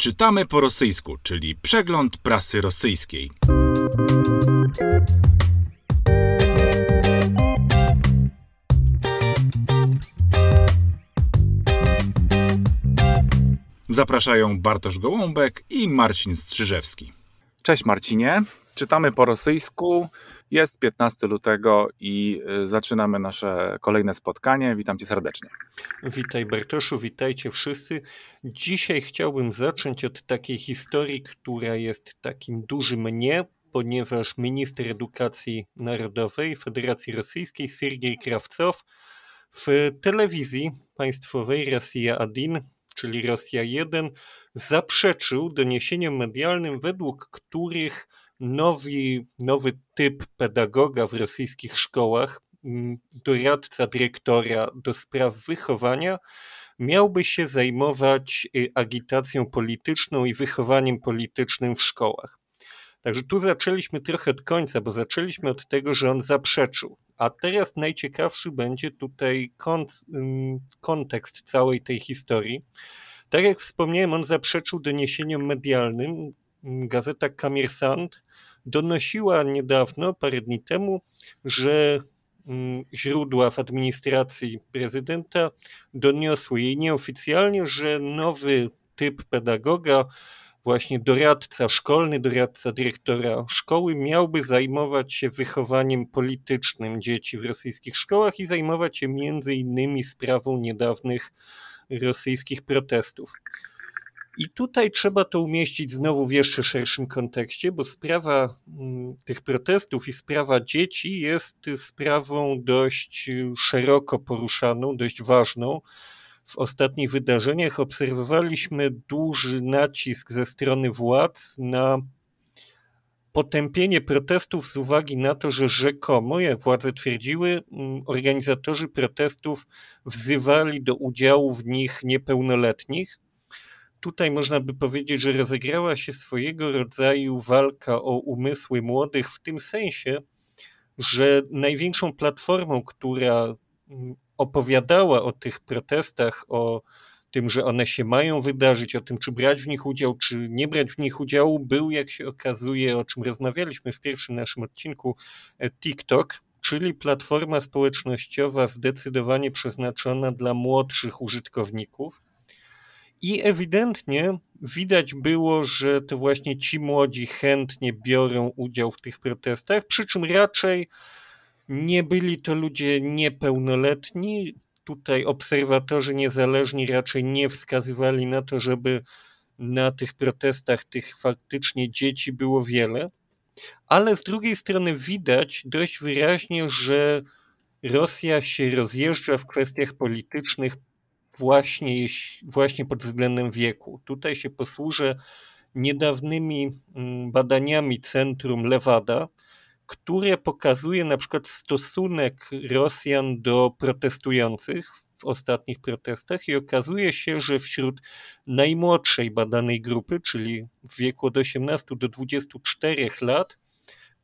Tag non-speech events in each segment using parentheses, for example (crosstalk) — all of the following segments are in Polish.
Czytamy po rosyjsku, czyli przegląd prasy rosyjskiej. Zapraszają Bartosz Gołąbek i Marcin Strzyżewski. Cześć Marcinie. Czytamy po rosyjsku. Jest 15 lutego i y, zaczynamy nasze kolejne spotkanie. Witam cię serdecznie. Witaj Bartoszu, witajcie wszyscy. Dzisiaj chciałbym zacząć od takiej historii, która jest takim dużym nie, ponieważ minister edukacji narodowej Federacji Rosyjskiej Sergiej Krawcow w telewizji państwowej Rosja 1, czyli Rosja 1, zaprzeczył doniesieniom medialnym, według których nowy, nowy typ pedagoga w rosyjskich szkołach, mm, doradca dyrektora do spraw wychowania, miałby się zajmować y, agitacją polityczną i wychowaniem politycznym w szkołach. Także tu zaczęliśmy trochę od końca, bo zaczęliśmy od tego, że on zaprzeczył. A teraz najciekawszy będzie tutaj kontekst całej tej historii. Tak jak wspomniałem, on zaprzeczył doniesieniom medialnym. Gazeta Kamersant donosiła niedawno, parę dni temu, że mm, źródła w administracji prezydenta doniosły jej nieoficjalnie, że nowy typ pedagoga, właśnie doradca szkolny, doradca dyrektora szkoły, miałby zajmować się wychowaniem politycznym dzieci w rosyjskich szkołach i zajmować się między innymi sprawą niedawnych rosyjskich protestów. I tutaj trzeba to umieścić znowu w jeszcze szerszym kontekście, bo sprawa mm, tych protestów i sprawa dzieci jest sprawą dość szeroko poruszaną, dość ważną. W ostatnich wydarzeniach obserwowaliśmy duży nacisk ze strony władz na potępienie protestów z uwagi na to, że rzekomo, jak władze twierdziły, mm, organizatorzy protestów wzywali do udziału w nich niepełnoletnich tutaj można by powiedzieć, że rozegrała się swojego rodzaju walka o umysły młodych w tym sensie, że największą platformą, która mm, opowiadała o tych protestach, o tym, że one się mają wydarzyć, o tym, czy brać w nich udział, czy nie brać w nich udziału, był, jak się okazuje, o czym rozmawialiśmy w pierwszym naszym odcinku, e, TikTok, czyli platforma społecznościowa zdecydowanie przeznaczona dla młodszych użytkowników. I ewidentnie widać było, że to właśnie ci młodzi chętnie biorą udział w tych protestach, przy czym raczej nie byli to ludzie niepełnoletni. Tutaj obserwatorzy niezależni raczej nie wskazywali na to, żeby na tych protestach tych faktycznie dzieci było wiele. Ale z drugiej strony widać dość wyraźnie, że Rosja się rozjeżdża w kwestiach politycznych właśnie, właśnie pod względem wieku. Tutaj się posłużę niedawnymi mm, badaniami Centrum Lewada, które pokazuje na przykład stosunek Rosjan do protestujących w ostatnich protestach i okazuje się, że wśród najmłodszej badanej grupy, czyli w wieku od 18 do 24 lat,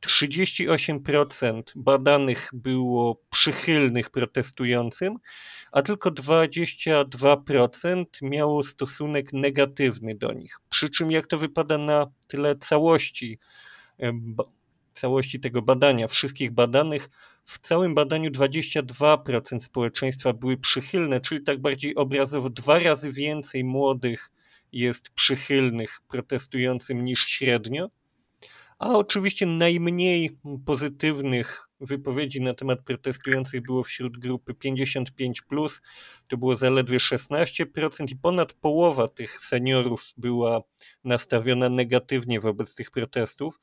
38% badanych było przychylnych protestującym, a tylko 22% miało stosunek negatywny do nich. Przy czym jak to wypada na tyle całości, całości tego badania, wszystkich badanych, w całym badaniu 22% społeczeństwa były przychylne, czyli tak bardziej obrazowo dwa razy więcej młodych jest przychylnych protestującym niż średnio a oczywiście najmniej pozytywnych wypowiedzi na temat protestujących było wśród grupy 55, to było zaledwie 16%, i ponad połowa tych seniorów była nastawiona negatywnie wobec tych protestów.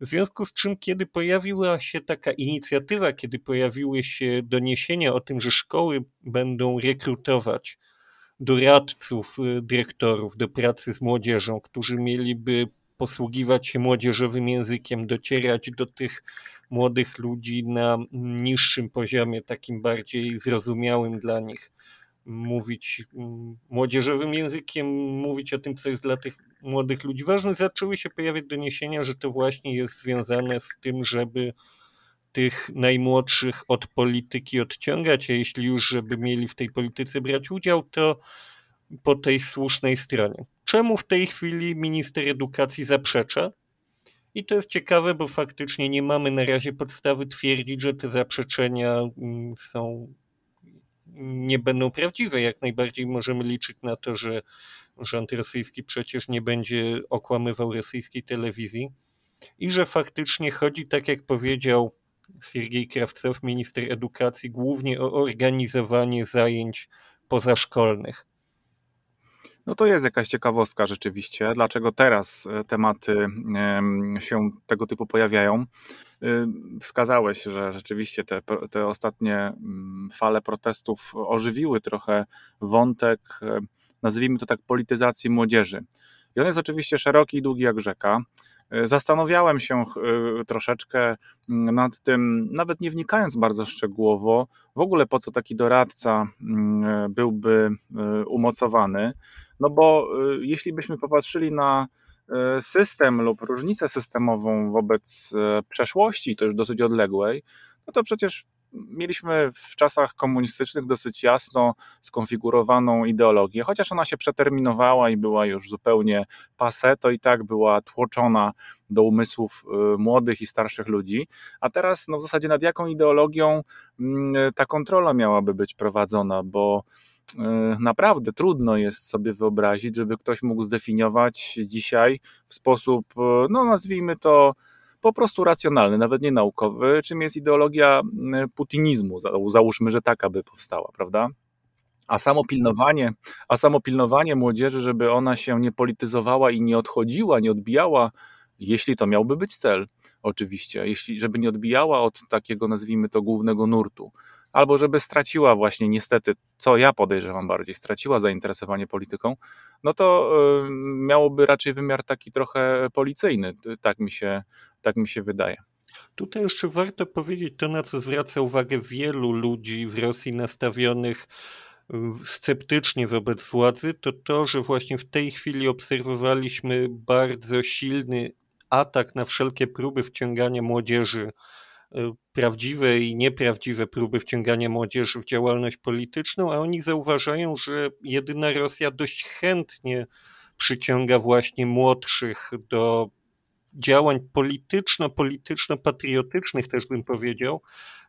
W związku z czym, kiedy pojawiła się taka inicjatywa, kiedy pojawiły się doniesienia o tym, że szkoły będą rekrutować doradców, y, dyrektorów do pracy z młodzieżą, którzy mieliby posługiwać się młodzieżowym językiem, docierać do tych młodych ludzi na niższym poziomie, takim bardziej zrozumiałym dla nich, mówić mm, młodzieżowym językiem, mówić o tym, co jest dla tych młodych ludzi ważne, zaczęły się pojawiać doniesienia, że to właśnie jest związane z tym, żeby tych najmłodszych od polityki odciągać, a jeśli już, żeby mieli w tej polityce brać udział, to po tej słusznej stronie. Czemu w tej chwili minister edukacji zaprzecza? I to jest ciekawe, bo faktycznie nie mamy na razie podstawy twierdzić, że te zaprzeczenia mm, są nie będą prawdziwe. Jak najbardziej możemy liczyć na to, że rząd rosyjski przecież nie będzie okłamywał rosyjskiej telewizji i że faktycznie chodzi, tak jak powiedział Siergiej Krawcow, minister edukacji, głównie o organizowanie zajęć pozaszkolnych. No to jest jakaś ciekawostka rzeczywiście. Dlaczego teraz e, tematy się tego typu pojawiają? Y, wskazałeś, że rzeczywiście te, te ostatnie mm, fale protestów ożywiły trochę wątek, e, nazwijmy to tak, polityzacji młodzieży. I on jest oczywiście szeroki i długi jak rzeka. E, zastanawiałem się troszeczkę mm, nad tym, nawet nie wnikając bardzo szczegółowo, w ogóle po co taki doradca mm, byłby umocowany. No bo y, jeśli byśmy popatrzyli na y, system lub różnicę systemową wobec y, przeszłości, to już dosyć odległej, no to przecież mieliśmy w czasach komunistycznych dosyć jasno skonfigurowaną ideologię, chociaż ona się przeterminowała i była już zupełnie passe, to i tak była tłoczona do umysłów młodych i starszych ludzi. A teraz no w zasadzie nad jaką ideologią mm, ta kontrola miałaby być prowadzona, bo naprawdę trudno jest sobie wyobrazić, żeby ktoś mógł zdefiniować dzisiaj w sposób, e, no nazwijmy to, po prostu racjonalny, nawet nie naukowy, czym jest ideologia putinizmu. Załóżmy, że taka by powstała, prawda? A samo pilnowanie, a samo pilnowanie młodzieży, żeby ona się nie polityzowała i nie odchodziła, nie odbijała, jeśli to miałby być cel, oczywiście, jeśli, żeby nie odbijała od takiego, nazwijmy to, głównego nurtu albo żeby straciła właśnie niestety, co ja podejrzewam bardziej, straciła zainteresowanie polityką, no to y, miałoby raczej wymiar taki trochę policyjny, tak mi się, tak mi się wydaje. Tutaj jeszcze warto powiedzieć to, na co zwraca uwagę wielu ludzi w Rosji nastawionych y, sceptycznie wobec władzy, to to, że właśnie w tej chwili obserwowaliśmy bardzo silny atak na wszelkie próby wciągania młodzieży Y, prawdziwe i nieprawdziwe próby wciągania młodzieży w działalność polityczną, a oni zauważają, że jedyna Rosja dość chętnie przyciąga właśnie młodszych do działań polityczno-polityczno-patriotycznych, też bym powiedział.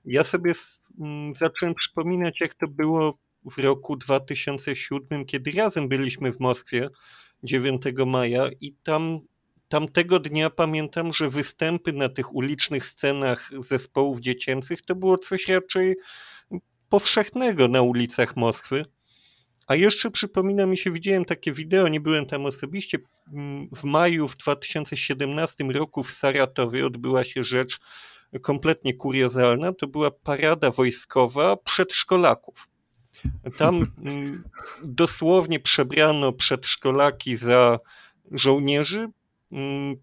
Ja sobie mm, zacząłem przypominać, jak to było w roku 2007, kiedy razem byliśmy w Moskwie 9 maja i tam tamtego dnia pamiętam, że występy na tych ulicznych scenach zespołów dziecięcych to było coś raczej powszechnego na ulicach Moskwy. A jeszcze przypomina mi się, widziałem takie wideo, nie byłem tam osobiście. W maju w 2017 roku w Saratowie odbyła się rzecz kompletnie kuriozalna. To była parada wojskowa przedszkolaków. Tam dosłownie przebrano przedszkolaki za żołnierzy, Mm,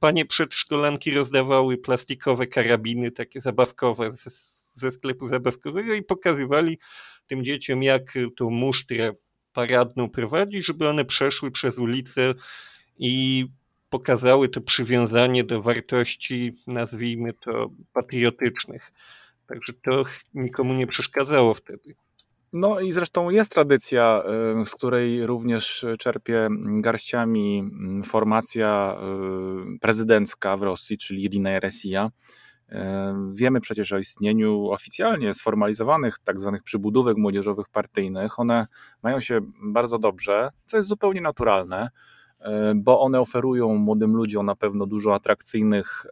panie przedszkolanki rozdawały plastikowe karabiny, takie zabawkowe ze, ze sklepu zabawkowego i pokazywali tym dzieciom, jak tą musztrę paradną prowadzi, żeby one przeszły przez ulicę i pokazały to przywiązanie do wartości, nazwijmy to, patriotycznych. Także to nikomu nie przeszkadzało wtedy. No i zresztą jest tradycja, y, z której również czerpie garściami mm, formacja y, prezydencka w Rosji, czyli Jedina Rosja. Y, wiemy przecież o istnieniu oficjalnie sformalizowanych tak zwanych przybudówek młodzieżowych partyjnych. One mają się bardzo dobrze, co jest zupełnie naturalne, bo one oferują młodym ludziom na pewno dużo atrakcyjnych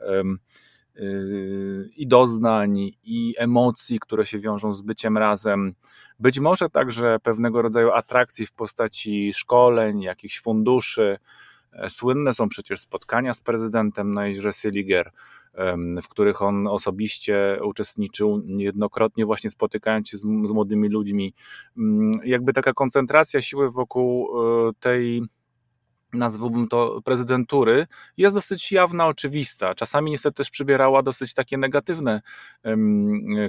i doznań, i emocji, które się wiążą z byciem razem. Być może także pewnego rodzaju atrakcji w postaci szkoleń, jakichś funduszy. E, słynne są przecież spotkania z prezydentem na Jeździe Seliger, w których on osobiście uczestniczył niejednokrotnie, właśnie spotykając się z, z młodymi ludźmi. Mm, jakby taka koncentracja siły wokół e, tej nazwałbym to prezydentury, jest dosyć jawna, oczywista. Czasami niestety też przybierała dosyć takie negatywne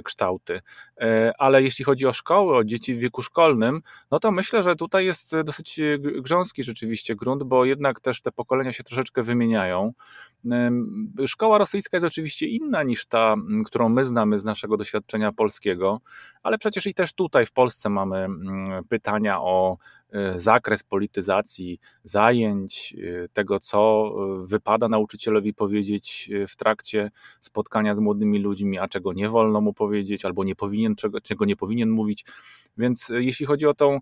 kształty. E, ale jeśli chodzi o szkoły, o dzieci w wieku szkolnym, no to myślę, że tutaj jest dosyć grząski rzeczywiście grunt, bo jednak też te pokolenia się troszeczkę wymieniają. Szkoła rosyjska jest oczywiście inna niż ta, którą my znamy z naszego doświadczenia polskiego, ale przecież i też tutaj w Polsce mamy pytania o zakres polityzacji zajęć, tego, co wypada nauczycielowi powiedzieć w trakcie spotkania z młodymi ludźmi, a czego nie wolno mu powiedzieć, albo nie powinien, czego, czego nie powinien mówić. Więc jeśli chodzi o tą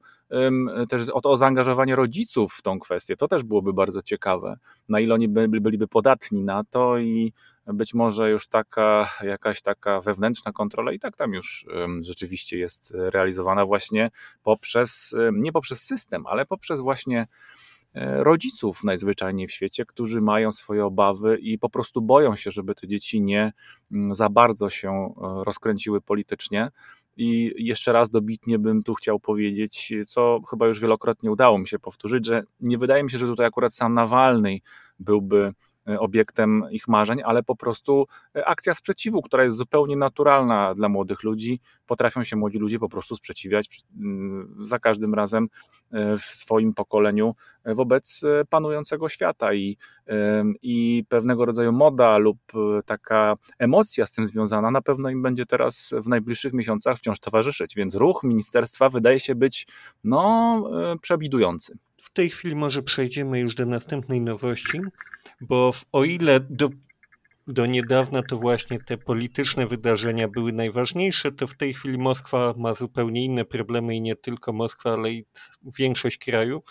też o to zaangażowanie rodziców w tą kwestię, to też byłoby bardzo ciekawe, na ile oni byliby podatni na to i być może już taka jakaś taka wewnętrzna kontrola i tak tam już rzeczywiście jest realizowana właśnie poprzez, nie poprzez system, ale poprzez właśnie e, rodziców najzwyczajniej w świecie, którzy mają swoje obawy i po prostu boją się, żeby te dzieci nie za bardzo się e, rozkręciły politycznie. I jeszcze raz dobitnie bym tu chciał powiedzieć, co chyba już wielokrotnie udało mi się powtórzyć, że nie wydaje mi się, że tutaj akurat sam Nawalny byłby obiektem ich marzeń, ale po prostu e, akcja sprzeciwu, która jest zupełnie naturalna dla młodych ludzi. Potrafią się młodzi ludzie po prostu sprzeciwiać mm, za każdym razem e, w swoim pokoleniu wobec panującego świata i, i pewnego rodzaju moda lub taka emocja z tym związana na pewno im będzie teraz w najbliższych miesiącach wciąż towarzyszyć, więc ruch ministerstwa wydaje się być no, przewidujący. W tej chwili może przejdziemy już do następnej nowości, bo o ile do, do niedawna to właśnie te polityczne wydarzenia były najważniejsze, to w tej chwili Moskwa ma zupełnie inne problemy i nie tylko Moskwa, ale i większość kraju.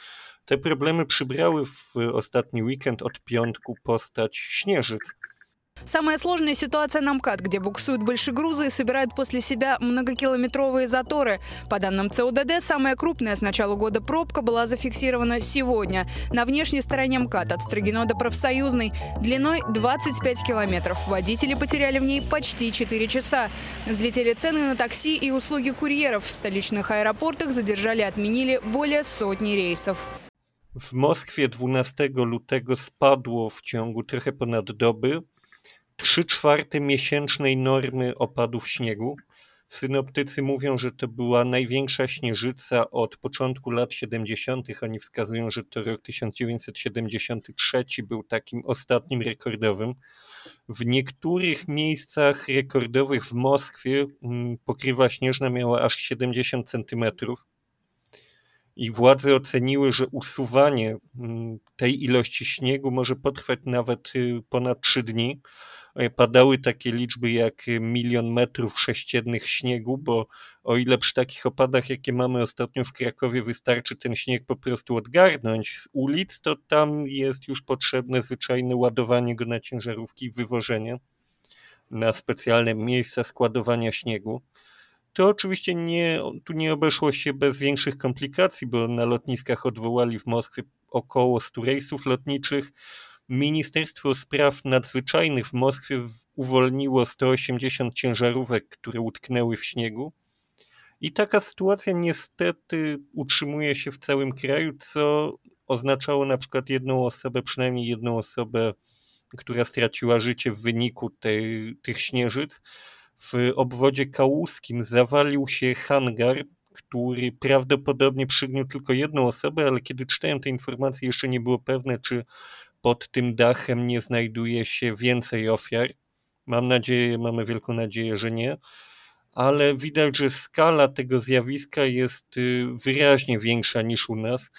Te problemy przybrały w ostatni weekend od piątku postać Śnieżyc. Самая сложная ситуация на МКАД, где буксуют большегрузы и собирают после себя многокилометровые заторы. По данным ЦУДД, самая крупная с начала года пробка была зафиксирована сегодня. На внешней стороне МКАД от Строгино до Профсоюзной длиной 25 километров. Водители потеряли в ней почти 4 часа. Взлетели цены на такси и услуги курьеров. В столичных аэропортах задержали и отменили более сотни рейсов. W Moskwie 12 lutego spadło w ciągu trochę ponad doby trzy czwarte miesięcznej normy opadów śniegu. Synoptycy mówią, że to była największa śnieżyca od początku lat 70. Oni wskazują, że to rok 1973 był takim ostatnim rekordowym. W niektórych miejscach rekordowych w Moskwie mm, pokrywa śnieżna miała aż 70 centymetrów. I władze oceniły, że usuwanie mm, tej ilości śniegu może potrwać nawet y, ponad 3 dni. Padały takie liczby jak milion metrów sześciennych śniegu, bo o ile przy takich opadach, jakie mamy ostatnio w Krakowie, wystarczy ten śnieg po prostu odgarnąć z ulic, to tam jest już potrzebne zwyczajne ładowanie go na ciężarówki i wywożenie na specjalne miejsca składowania śniegu. To oczywiście nie, tu nie obeszło się bez większych komplikacji, bo na lotniskach odwołali w Moskwie około 100 rejsów lotniczych. Ministerstwo Spraw Nadzwyczajnych w Moskwie uwolniło 180 ciężarówek, które utknęły w śniegu. I taka sytuacja niestety utrzymuje się w całym kraju, co oznaczało na przykład jedną osobę, przynajmniej jedną osobę, która straciła życie w wyniku tej, tych śnieżyc. W obwodzie kałuskim zawalił się hangar, który prawdopodobnie przygniótł tylko jedną osobę, ale kiedy czytałem te informacje, jeszcze nie było pewne, czy pod tym dachem nie znajduje się więcej ofiar. Mam nadzieję, mamy wielką nadzieję, że nie, ale widać, że skala tego zjawiska jest y, wyraźnie większa niż u nas.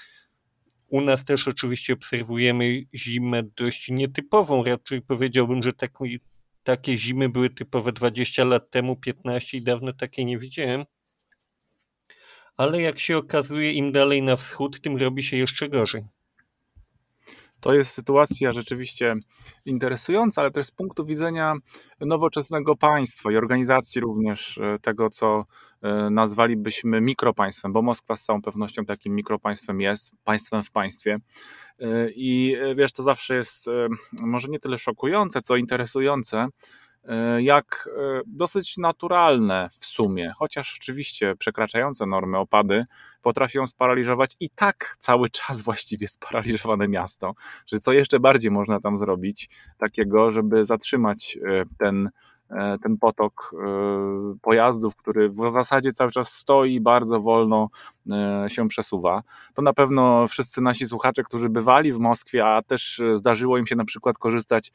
U nas też oczywiście obserwujemy zimę dość nietypową. Raczej powiedziałbym, że taki, takie zimy były typowe 20 lat temu, 15 i dawno takiej nie widziałem. Ale jak się okazuje, im dalej na wschód, tym robi się jeszcze gorzej. To jest sytuacja rzeczywiście interesująca, ale też z punktu widzenia nowoczesnego państwa i organizacji również e, tego, co e, nazwalibyśmy mikropaństwem, bo Moskwa z całą pewnością takim mikropaństwem jest, państwem w państwie. E, I wiesz, to zawsze jest może nie tyle szokujące, co interesujące, jak e, dosyć naturalne w sumie, chociaż oczywiście przekraczające normy opady potrafią sparaliżować i tak cały czas właściwie sparaliżowane miasto, że co jeszcze bardziej można tam zrobić takiego, żeby zatrzymać e, ten, ten potok pojazdów, który w zasadzie cały czas stoi bardzo wolno się przesuwa. To na pewno wszyscy nasi słuchacze, którzy bywali w Moskwie, a też zdarzyło im się na przykład korzystać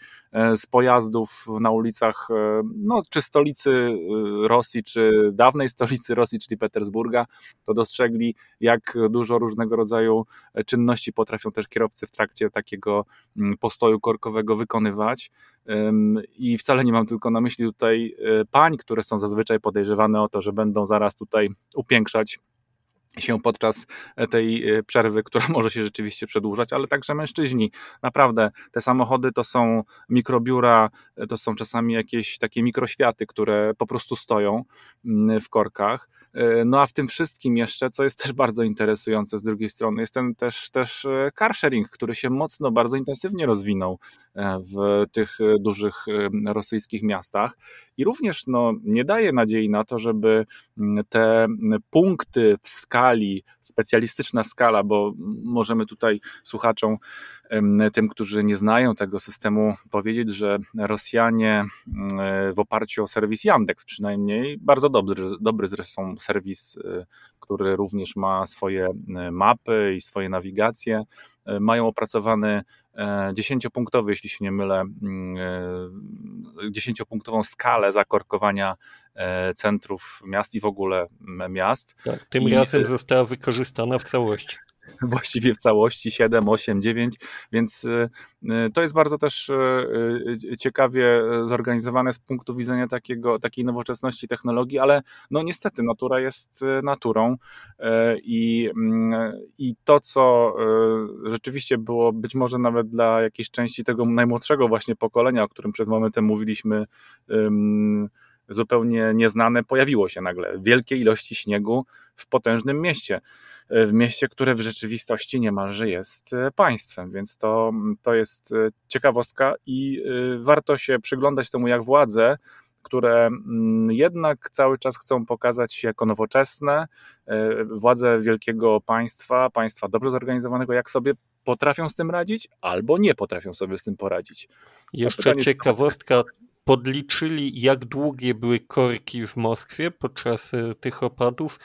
z pojazdów na ulicach, no, czy stolicy Rosji, czy dawnej stolicy Rosji, czyli Petersburga, to dostrzegli, jak dużo różnego rodzaju czynności potrafią też kierowcy w trakcie takiego postoju korkowego wykonywać. I wcale nie mam tylko na myśli tutaj e, pań, które są zazwyczaj podejrzewane o to, że będą zaraz tutaj upiększać się podczas tej e, przerwy, (laughs) która może się rzeczywiście przedłużać, ale także mężczyźni. Naprawdę, te samochody to są mikrobiura, e, to są czasami jakieś takie mikroświaty, które po prostu stoją mm, w korkach. E, no a w tym wszystkim jeszcze, co jest też bardzo interesujące z drugiej strony, jest ten też, też carsharing, który się mocno, bardzo intensywnie rozwinął w tych dużych rosyjskich miastach. I również no, nie daje nadziei na to, żeby mm, te punkty w skali specjalistyczna skala, bo możemy tutaj słuchaczom, tym, którzy nie znają tego systemu, powiedzieć, że Rosjanie w oparciu o serwis Yandex przynajmniej, bardzo dobry, dobry zresztą serwis, y, który również ma swoje y, mapy i swoje nawigacje, y, mają opracowany dziesięciopunktowy, jeśli się nie mylę, dziesięciopunktową skalę zakorkowania E, centrów miast i w ogóle miast. Tak, tym I razem została wykorzystana w całości. (laughs) Właściwie w całości 7, 8, 9, więc e, e, to jest bardzo też ciekawie zorganizowane z punktu widzenia takiego, takiej nowoczesności technologii, ale no niestety natura jest naturą i, mm, i to, co rzeczywiście było być może nawet dla jakiejś części tego najmłodszego właśnie pokolenia, o którym przed momentem mówiliśmy, zupełnie nieznane pojawiło się nagle. Wielkie ilości śniegu w potężnym mieście, e, w mieście, które w rzeczywistości niemalże jest e, państwem, więc to, to jest e, ciekawostka i warto się przyglądać temu, jak władze, które mm, jednak cały czas chcą pokazać się jako nowoczesne, władze wielkiego państwa, państwa dobrze zorganizowanego, jak sobie potrafią z tym radzić, albo nie potrafią sobie z tym poradzić. Jeszcze ciekawostka podliczyli, jak długie były korki w Moskwie podczas e, tych opadów.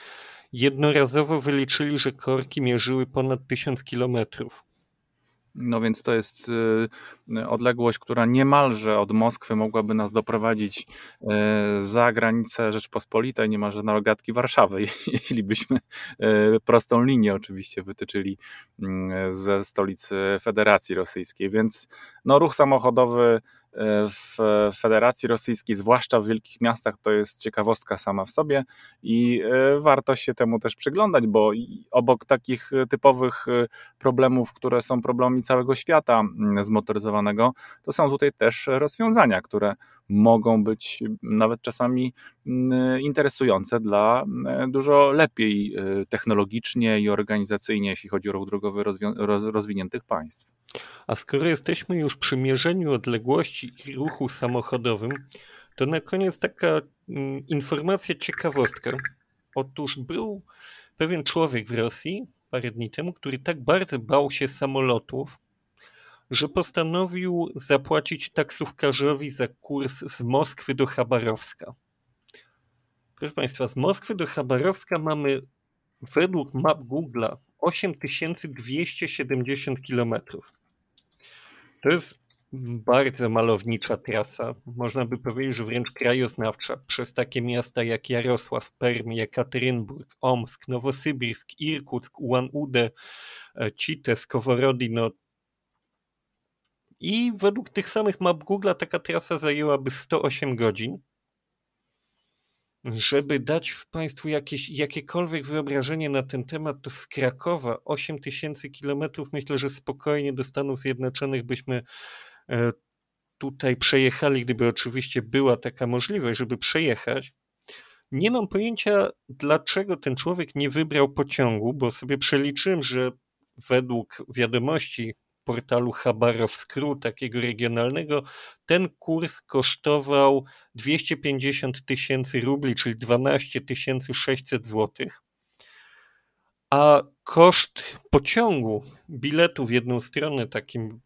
Jednorazowo wyliczyli, że korki mierzyły ponad 1000 kilometrów. No więc to jest y, odległość, która niemalże od Moskwy mogłaby nas doprowadzić y, za granicę Rzeczpospolitej, niemalże na rogatki Warszawy, (laughs) jeśli byśmy prostą linię oczywiście wytyczyli mm, ze stolicy Federacji Rosyjskiej. Więc no, ruch samochodowy w Federacji Rosyjskiej, zwłaszcza w wielkich miastach, to jest ciekawostka sama w sobie i e, warto się temu też przyglądać, bo obok takich typowych e, problemów, które są problemami całego świata zmotoryzowanego, to są tutaj też rozwiązania, które mogą być nawet czasami interesujące dla dużo lepiej e, technologicznie i organizacyjnie, jeśli chodzi o ruch drogowy rozwiniętych państw. A skoro jesteśmy już przy mierzeniu odległości i ruchu samochodowym, to na koniec taka mm, informacja, ciekawostka. Otóż był pewien człowiek w Rosji parę dni temu, który tak bardzo bał się samolotów, że postanowił zapłacić taksówkarzowi za kurs z Moskwy do Chabarowska. Proszę Państwa, z Moskwy do Chabarowska mamy według map Google'a 8270 kilometrów. To jest bardzo malownicza trasa. Można by powiedzieć, że wręcz krajoznawcza. Przez takie miasta jak Jarosław, Perm, Jekaterynburg, Omsk, Nowosybirsk, Irkuck, Ulan-Ude, Cite, Skoworodino. I według tych samych map Google taka trasa zajęłaby 108 godzin. Żeby dać w Państwu jakieś, jakiekolwiek wyobrażenie na ten temat, to z Krakowa 8000 kilometrów myślę, że spokojnie do Stanów Zjednoczonych byśmy e, tutaj przejechali, gdyby oczywiście była taka możliwość, żeby przejechać. Nie mam pojęcia, dlaczego ten człowiek nie wybrał pociągu, bo sobie przeliczyłem, że według wiadomości portalu Chabarowskru, takiego regionalnego, ten kurs kosztował 250 tysięcy rubli, czyli 12 600 złotych. A koszt pociągu, biletu w jedną stronę, takim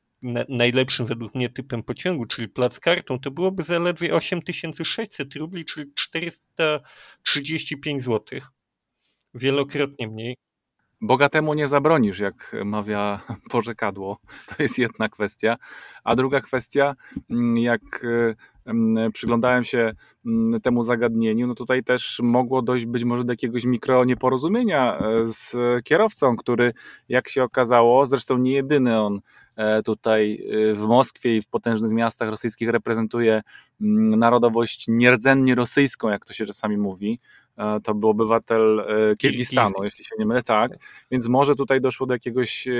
najlepszym według mnie typem pociągu, czyli plac kartą, to byłoby zaledwie 8600 rubli, czyli 435 zł. Wielokrotnie mniej. Bogatemu nie zabronisz, jak mawia (laughs) porzekadło. To jest jedna kwestia. A druga kwestia, mm, jak mm, przyglądałem się mm, temu zagadnieniu, no tutaj też mogło dojść być może do jakiegoś mikro-nieporozumienia e, z kierowcą, który jak się okazało, zresztą nie jedyny on e, tutaj e, w Moskwie i w potężnych miastach rosyjskich reprezentuje narodowość nierdzennie rosyjską, jak to się czasami mówi. E, to był obywatel e, Kirgistanu, jeśli się nie mylę, tak. Więc może tutaj doszło do jakiegoś e,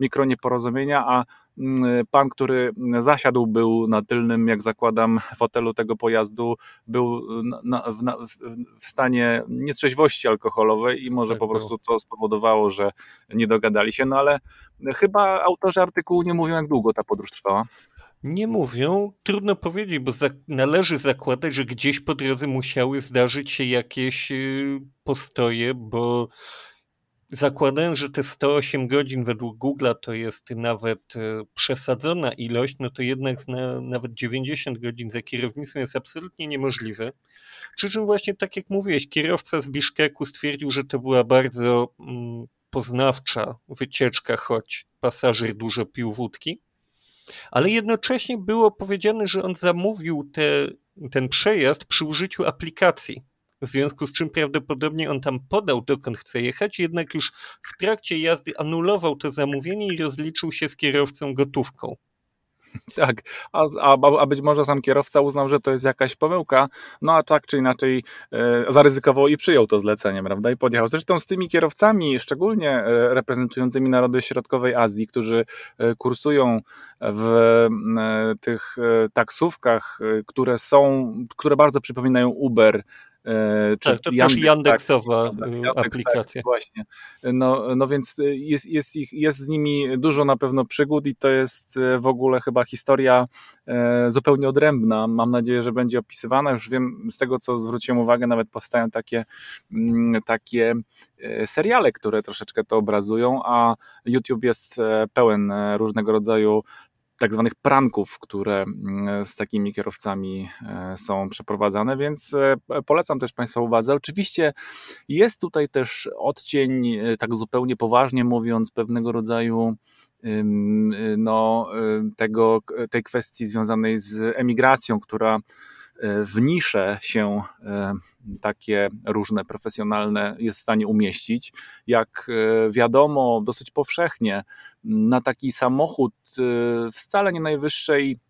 mikro-nieporozumienia, a mm, pan, który zasiadł, był na tylnym, jak zakładam, fotelu tego pojazdu, był na, w, na, w, stanie nietrzeźwości alkoholowej i może tak po prostu to spowodowało, że nie dogadali się, no ale chyba autorzy artykułu nie mówią, jak długo ta podróż trwała. Nie mówią, trudno powiedzieć, bo za należy zakładać, że gdzieś po drodze musiały zdarzyć się jakieś y, postoje, bo zakładając, że te 108 godzin według Google'a to jest nawet y, przesadzona ilość, no to jednak na, nawet 90 godzin za kierownictwem jest absolutnie niemożliwe. Przy czym właśnie tak jak mówiłeś, kierowca z Biszkeku stwierdził, że to była bardzo mm, poznawcza wycieczka, choć pasażer dużo pił wódki ale jednocześnie było powiedziane, że on zamówił te, ten przejazd przy użyciu aplikacji. W związku z czym prawdopodobnie on tam podał, dokąd chce jechać, jednak już w trakcie jazdy anulował to zamówienie i rozliczył się z kierowcą gotówką. (laughs) Tak, a, a, a, być może sam kierowca uznał, że to jest jakaś pomyłka, no a tak czy inaczej e, zaryzykował i przyjął to zlecenie, prawda, i podjechał. Zresztą z tymi kierowcami, szczególnie e, reprezentującymi narody środkowej Azji, którzy e, kursują w e, tych taksówkach, które są, które bardzo przypominają Uber, czy tak, to Yandex, też Yandexowa tak, Yandex, aplikacja. Tak, właśnie. No, no więc jest, jest, ich, jest z nimi dużo na pewno przygód i to jest e, w ogóle chyba historia e, zupełnie odrębna. Mam nadzieję, że będzie opisywana. Już wiem z tego, co zwróciłem uwagę, nawet powstają takie, mm, takie seriale, które troszeczkę to obrazują, a YouTube jest pełen różnego rodzaju tak zwanych pranków, które mm, z takimi kierowcami e, są przeprowadzane, więc e, polecam też Państwa uwadze. Oczywiście jest tutaj też odcień, e, tak zupełnie poważnie mówiąc, pewnego rodzaju no, tego, tej kwestii związanej z emigracją, która w nisze się takie różne profesjonalne jest w stanie umieścić. Jak wiadomo, dosyć powszechnie na taki samochód wcale nie najwyższej E,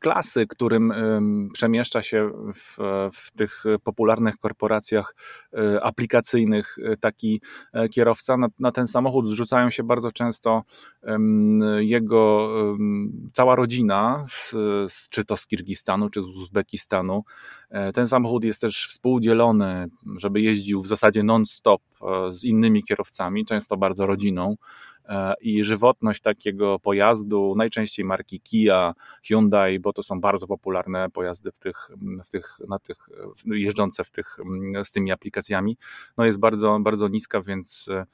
klasy, którym przemieszcza się w, w, tych popularnych korporacjach e, aplikacyjnych e, taki kierowca. Na, na, ten samochód zrzucają się bardzo często jego cała rodzina, z, z, czy to z Kirgistanu, czy z Uzbekistanu. Ten samochód jest też współdzielony, żeby jeździł w zasadzie non-stop z innymi kierowcami, często bardzo rodziną. E, i żywotność takiego pojazdu, najczęściej marki Kia, Hyundai, bo to są bardzo popularne pojazdy w tych, w tych, na tych, jeżdżące w tych, z tymi aplikacjami, no jest bardzo, bardzo niska, więc e,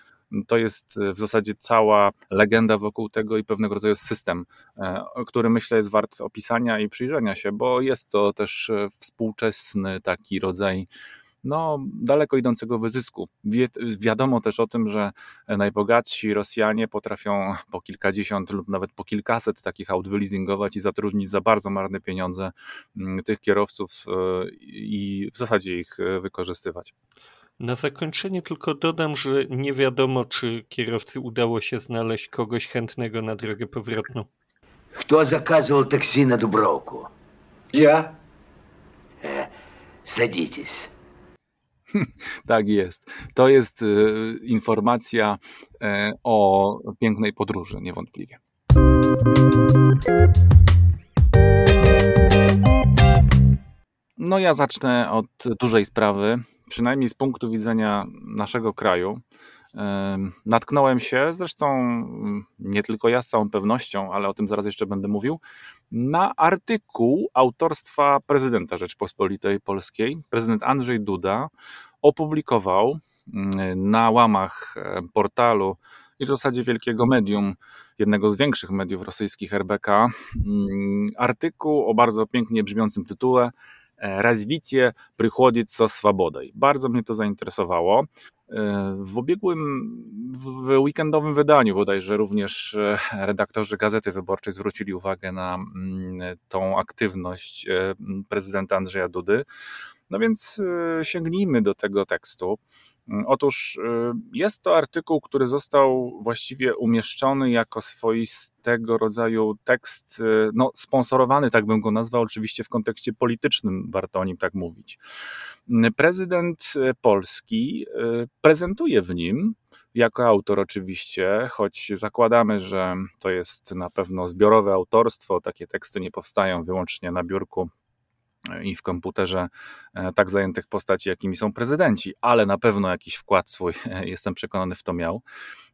to jest w zasadzie cała legenda wokół tego i pewnego rodzaju system, e, który myślę jest wart opisania i przyjrzenia się, bo jest to też współczesny taki rodzaj no, daleko idącego wyzysku. Wie, wiadomo też o tym, że najbogatsi Rosjanie potrafią po kilkadziesiąt lub nawet po kilkaset takich aut wyleasingować i zatrudnić za bardzo marne pieniądze mm, tych kierowców y, i w zasadzie ich y, wykorzystywać. Na zakończenie tylko dodam, że nie wiadomo, czy kierowcy udało się znaleźć kogoś chętnego na drogę powrotną. Kto zakazywał taksi na Dubroku? Ja. E. (laughs) tak jest. To jest y, informacja e, o pięknej podróży, niewątpliwie. No ja zacznę od dużej sprawy, przynajmniej z punktu widzenia naszego kraju natknąłem się, zresztą mm, nie tylko ja z całą pewnością, ale o tym zaraz jeszcze będę mówił, na artykuł autorstwa prezydenta Rzeczypospolitej Polskiej. Prezydent Andrzej Duda opublikował mm, na łamach portalu i w zasadzie wielkiego medium, jednego z większych mediów rosyjskich RBK, mm, artykuł o bardzo pięknie brzmiącym tytule e, Razwicie przychodzi co swobodej. Bardzo mnie to zainteresowało. W ubiegłym, w weekendowym wydaniu bodajże również redaktorzy Gazety Wyborczej zwrócili uwagę na mm, tą aktywność prezydenta Andrzeja Dudy. No więc sięgnijmy do tego tekstu. Mm, otóż y, jest to artykuł, który został właściwie umieszczony jako swoistego rodzaju tekst, y, no, sponsorowany, tak bym go nazwał, oczywiście w kontekście politycznym, warto o nim tak mówić. Mm, prezydent y, Polski prezentuje w nim, jako autor oczywiście, choć zakładamy, że to jest na pewno zbiorowe autorstwo, takie teksty nie powstają wyłącznie na biurku i w komputerze e, tak zajętych postaci, jakimi są prezydenci, ale na pewno jakiś wkład swój, (laughs) jestem przekonany, w to miał.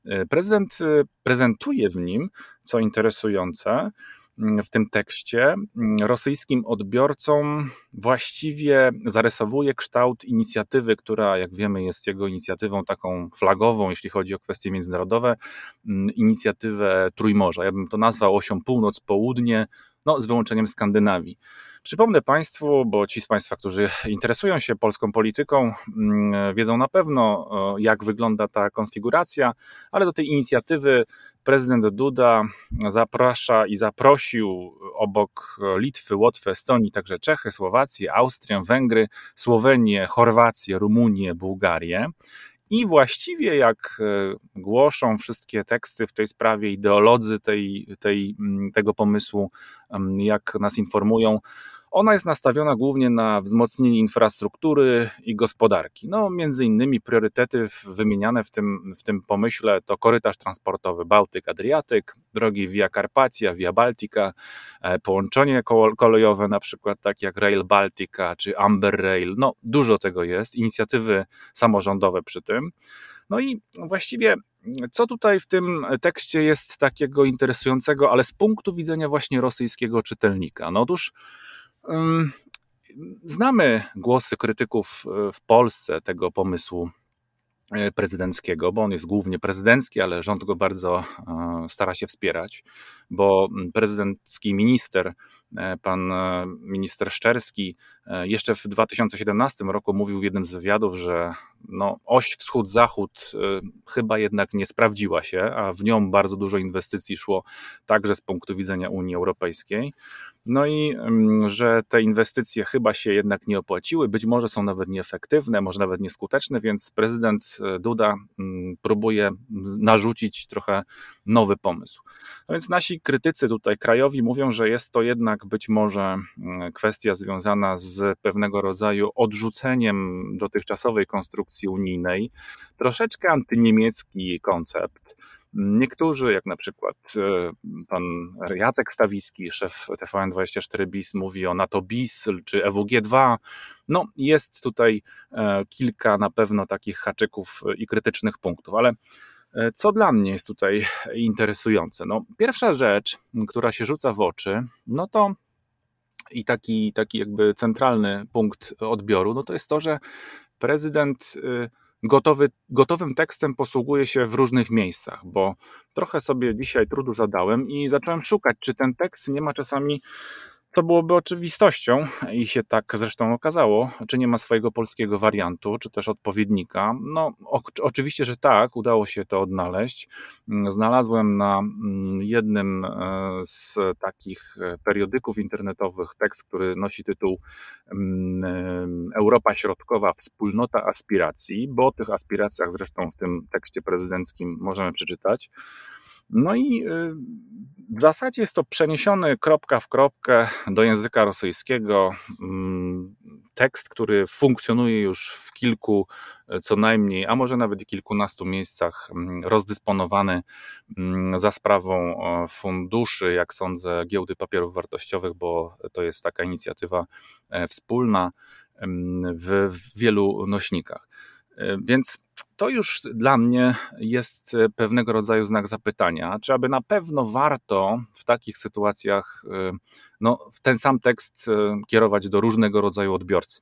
E, prezydent e, prezentuje w nim, co interesujące, mm, w tym tekście mm, rosyjskim odbiorcom właściwie zarysowuje kształt inicjatywy, która, jak wiemy, jest jego inicjatywą taką flagową, jeśli chodzi o kwestie międzynarodowe, mm, inicjatywę Trójmorza. Ja bym to nazwał osią północ-południe, no, z wyłączeniem Skandynawii. Przypomnę Państwu, bo ci z Państwa, którzy interesują się polską polityką, mm, wiedzą na pewno, jak wygląda ta konfiguracja, ale do tej inicjatywy prezydent Duda zaprasza i zaprosił obok Litwy, Łotwy, Estonii, także Czechy, Słowację, Austrię, Węgry, Słowenię, Chorwację, Rumunię, Bułgarię. I właściwie, jak e, głoszą wszystkie teksty w tej sprawie, ideolodzy tej, tej, mm, tego pomysłu, jak nas informują, ona jest nastawiona głównie na wzmocnienie infrastruktury i gospodarki. No, między innymi priorytety wymieniane w tym, w tym pomyśle to korytarz transportowy Bałtyk-Adriatyk, drogi Via Carpatia, Via Baltica, e, połączenie kolejowe, na przykład tak jak Rail Baltica czy Amber Rail. No, dużo tego jest, inicjatywy samorządowe przy tym. No i właściwie co tutaj w tym tekście jest takiego interesującego, ale z punktu widzenia właśnie rosyjskiego czytelnika? No otóż Znamy głosy krytyków e, w Polsce tego pomysłu e, prezydenckiego, bo on jest głównie prezydencki, ale rząd go bardzo e, stara się wspierać, bo prezydencki minister, pan minister Szczerski, jeszcze w 2017 roku mówił w jednym z wywiadów, że no, oś wschód-zachód chyba jednak nie sprawdziła się, a w nią bardzo dużo inwestycji szło także z punktu widzenia Unii Europejskiej. No i że te inwestycje chyba się jednak nie opłaciły, być może są nawet nieefektywne, może nawet nieskuteczne, więc prezydent e, Duda mm, próbuje narzucić trochę nowy pomysł. No więc nasi krytycy tutaj krajowi mówią, że jest to jednak być może mm, kwestia związana z pewnego rodzaju odrzuceniem dotychczasowej konstrukcji unijnej, troszeczkę antyniemiecki koncept Niektórzy, jak na przykład e, pan Jacek Stawiski, szef TVN24 BIS, mówi o NATO BIS czy EWG2. No, jest tutaj e, kilka na pewno takich haczyków i krytycznych punktów, ale e, co dla mnie jest tutaj interesujące? No, pierwsza rzecz, która się rzuca w oczy, no to i taki, taki jakby centralny punkt odbioru, no to jest to, że prezydent gotowy, gotowym tekstem posługuje się w różnych miejscach, bo trochę sobie dzisiaj trudu zadałem i zacząłem szukać, czy ten tekst nie ma czasami co byłoby oczywistością i się tak zresztą okazało, czy nie ma swojego polskiego wariantu, czy też odpowiednika. No, oczywiście, że tak, udało się to odnaleźć. Znalazłem na mm, jednym e, z takich e, periodyków internetowych tekst, który nosi tytuł mm, e, Europa Środkowa Wspólnota Aspiracji, bo o tych aspiracjach zresztą w tym tekście prezydenckim możemy przeczytać. No i y, w zasadzie jest to przeniesiony kropka w kropkę do języka rosyjskiego mm, tekst, który funkcjonuje już w kilku, e, co najmniej, a może nawet kilkunastu miejscach, mm, rozdysponowany mm, za sprawą funduszy, jak sądzę, giełdy papierów wartościowych, bo to jest taka inicjatywa e, wspólna w wielu nośnikach. E, więc to już dla mnie jest e, pewnego rodzaju znak zapytania, czy aby na pewno warto w takich sytuacjach e, no, ten sam tekst kierować do różnego rodzaju odbiorcy.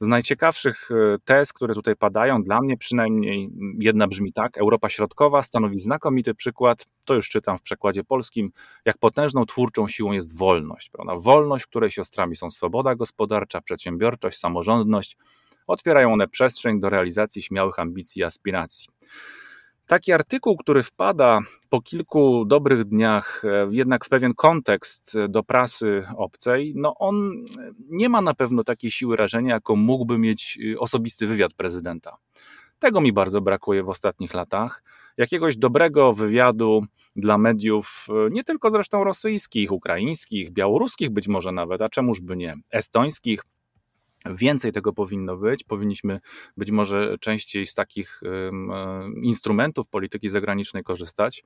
Z najciekawszych tez, które tutaj padają, dla mnie przynajmniej jedna brzmi tak: Europa Środkowa stanowi znakomity przykład, to już czytam w przekładzie polskim, jak potężną twórczą siłą jest wolność. Prawda? Wolność, której siostrami są swoboda gospodarcza, przedsiębiorczość, samorządność otwierają one przestrzeń do realizacji śmiałych ambicji i aspiracji. Taki artykuł, który wpada po kilku dobrych dniach e, jednak w pewien kontekst do prasy obcej, no on nie ma na pewno takiej siły rażenia, jaką mógłby mieć e, osobisty wywiad prezydenta. Tego mi bardzo brakuje w ostatnich latach. Jakiegoś dobrego wywiadu dla mediów, e, nie tylko zresztą rosyjskich, ukraińskich, białoruskich być może nawet, a czemuż by nie, estońskich, Więcej tego powinno być. Powinniśmy być może częściej z takich instrumentów polityki zagranicznej korzystać.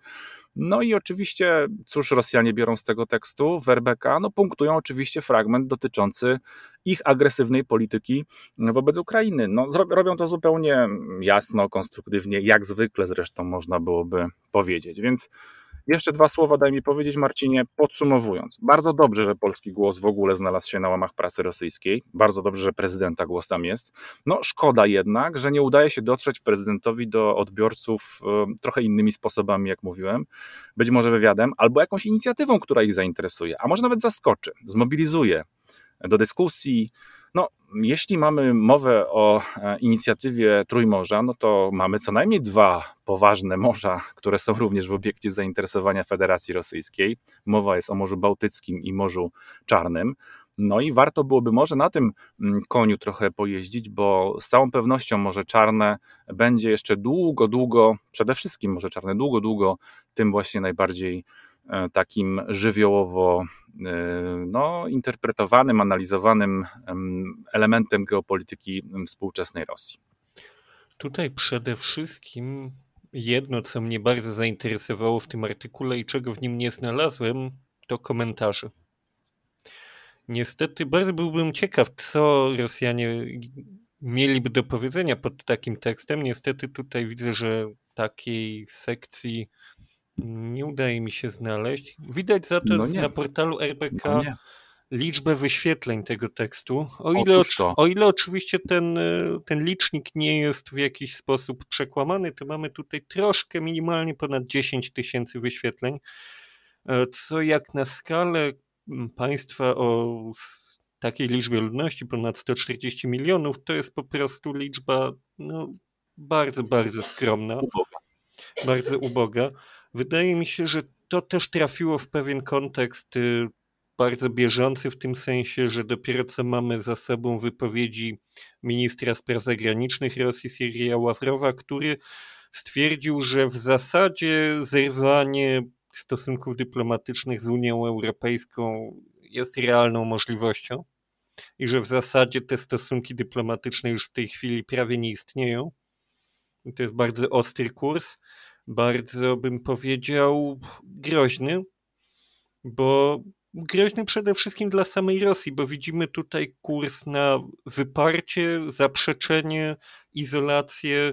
No i oczywiście, cóż Rosjanie biorą z tego tekstu? Werbeka, no punktują oczywiście fragment dotyczący ich agresywnej polityki wobec Ukrainy. No, robią to zupełnie jasno, konstruktywnie, jak zwykle zresztą można byłoby powiedzieć. Więc jeszcze dwa słowa daj mi powiedzieć, Marcinie, podsumowując. Bardzo dobrze, że polski głos w ogóle znalazł się na łamach prasy rosyjskiej. Bardzo dobrze, że prezydenta głos tam jest. No szkoda jednak, że nie udaje się dotrzeć prezydentowi do odbiorców trochę innymi sposobami, jak mówiłem. Być może wywiadem, albo jakąś inicjatywą, która ich zainteresuje, a może nawet zaskoczy, zmobilizuje do dyskusji, no, jeśli mamy mowę o e, inicjatywie Trójmorza, no to mamy co najmniej dwa poważne morza, które są również w obiekcie zainteresowania Federacji Rosyjskiej. Mowa jest o Morzu Bałtyckim i Morzu Czarnym. No i warto byłoby może na tym mm, koniu trochę pojeździć, bo z całą pewnością Morze Czarne będzie jeszcze długo, długo, przede wszystkim Morze Czarne, długo, długo tym właśnie najbardziej takim żywiołowo e, no, interpretowanym, analizowanym elementem geopolityki współczesnej Rosji. Tutaj przede wszystkim jedno, co mnie bardzo zainteresowało w tym artykule i czego w nim nie znalazłem, to komentarze. Niestety bardzo byłbym ciekaw, co Rosjanie mieliby do powiedzenia pod takim tekstem. Niestety tutaj widzę, że takiej sekcji nie udaje mi się znaleźć. Widać za to no na portalu RBK no liczbę wyświetleń tego tekstu. O ile, o ile oczywiście ten, e, ten licznik nie jest w jakiś sposób przekłamany, to mamy tutaj troszkę minimalnie ponad 10 tysięcy wyświetleń, e, co jak na skalę państwa o takiej liczbie ludności, ponad 140 milionów, to jest po prostu liczba no, bardzo, bardzo skromna. Uboga. Bardzo uboga. Wydaje mi się, że to też trafiło w pewien kontekst y, bardzo bieżący, w tym sensie, że dopiero co mamy za sobą wypowiedzi ministra spraw zagranicznych Rosji, Sierra Ławrowa, który stwierdził, że w zasadzie zerwanie stosunków dyplomatycznych z Unią Europejską jest realną możliwością i że w zasadzie te stosunki dyplomatyczne już w tej chwili prawie nie istnieją. I to jest bardzo ostry kurs bardzo bym powiedział groźny, bo groźny przede wszystkim dla samej Rosji, bo widzimy tutaj kurs na wyparcie, zaprzeczenie, izolację.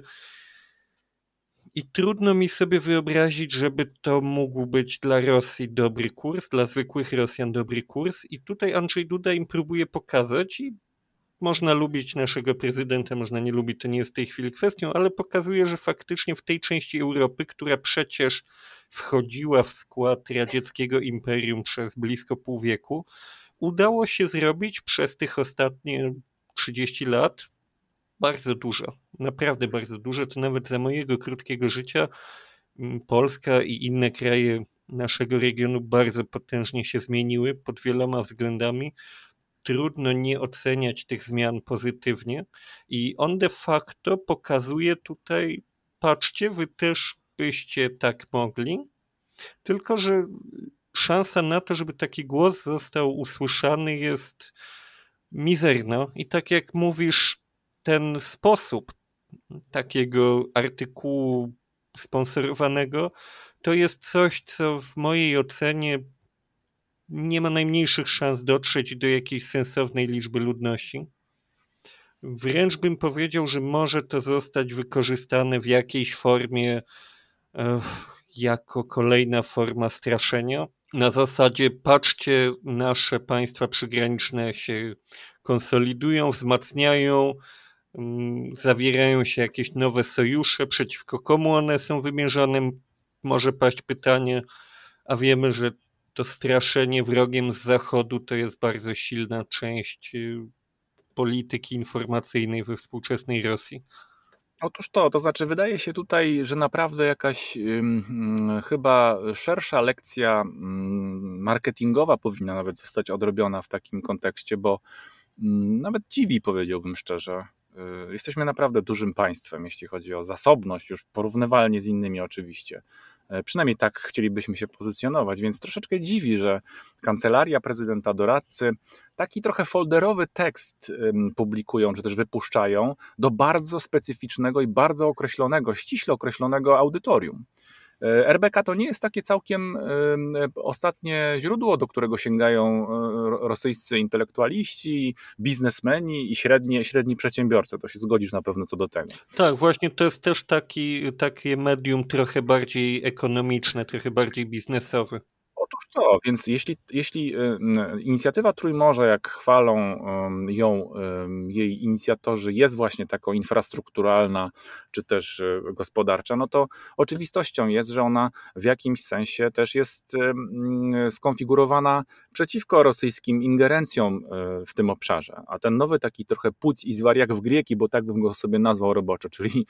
I trudno mi sobie wyobrazić, żeby to mógł być dla Rosji dobry kurs, dla zwykłych Rosjan dobry kurs. I tutaj Andrzej Duda im próbuje pokazać, i można lubić naszego prezydenta, można nie lubić, to nie jest w tej chwili kwestią, ale pokazuje, że faktycznie w tej części Europy, która przecież wchodziła w skład radzieckiego imperium przez blisko pół wieku, udało się zrobić przez tych ostatnie 30 lat bardzo dużo. Naprawdę bardzo dużo. To nawet za mojego krótkiego życia mm, Polska i inne kraje naszego regionu bardzo potężnie się zmieniły pod wieloma względami trudno nie oceniać tych zmian pozytywnie i on de facto pokazuje tutaj, patrzcie, wy też byście tak mogli, tylko że szansa na to, żeby taki głos został usłyszany jest mizerna i tak jak mówisz, ten sposób takiego artykułu sponsorowanego to jest coś, co w mojej ocenie nie ma najmniejszych szans dotrzeć do jakiejś sensownej liczby ludności. Wręcz bym powiedział, że może to zostać wykorzystane w jakiejś formie e, jako kolejna forma straszenia. Na zasadzie patrzcie, nasze państwa przygraniczne się konsolidują, wzmacniają, mm, zawierają się jakieś nowe sojusze, przeciwko komu one są wymierzone. Może paść pytanie, a wiemy, że to straszenie wrogiem z zachodu to jest bardzo silna część y, polityki informacyjnej we współczesnej Rosji? Otóż to, to znaczy wydaje się tutaj, że naprawdę jakaś ym, chyba szersza lekcja ym, marketingowa powinna nawet zostać odrobiona w takim kontekście, bo ym, nawet dziwi powiedziałbym szczerze. Y, jesteśmy naprawdę dużym państwem, jeśli chodzi o zasobność, już porównywalnie z innymi oczywiście. E, przynajmniej tak chcielibyśmy się pozycjonować, więc troszeczkę dziwi, że kancelaria prezydenta, doradcy taki trochę folderowy tekst publikują, czy też wypuszczają do bardzo specyficznego i bardzo określonego, ściśle określonego audytorium. E, RBK to nie jest takie całkiem ostatnie źródło, do którego sięgają e, rosyjscy intelektualiści, biznesmeni i średnie, średni przedsiębiorcy. To się zgodzisz na pewno co do tego. Tak, właśnie to jest też taki, takie medium trochę bardziej ekonomiczne, trochę bardziej biznesowe. Otóż to, więc jeśli, jeśli y, inicjatywa Trójmorza, jak chwalą ją jej inicjatorzy, jest właśnie taką infrastrukturalna czy też y, gospodarcza, no to oczywistością jest, że ona w jakimś sensie też jest skonfigurowana przeciwko rosyjskim ingerencjom y, w tym obszarze. A ten nowy taki trochę płuc i zwariak w grieki, bo tak bym go sobie nazwał roboczo, czyli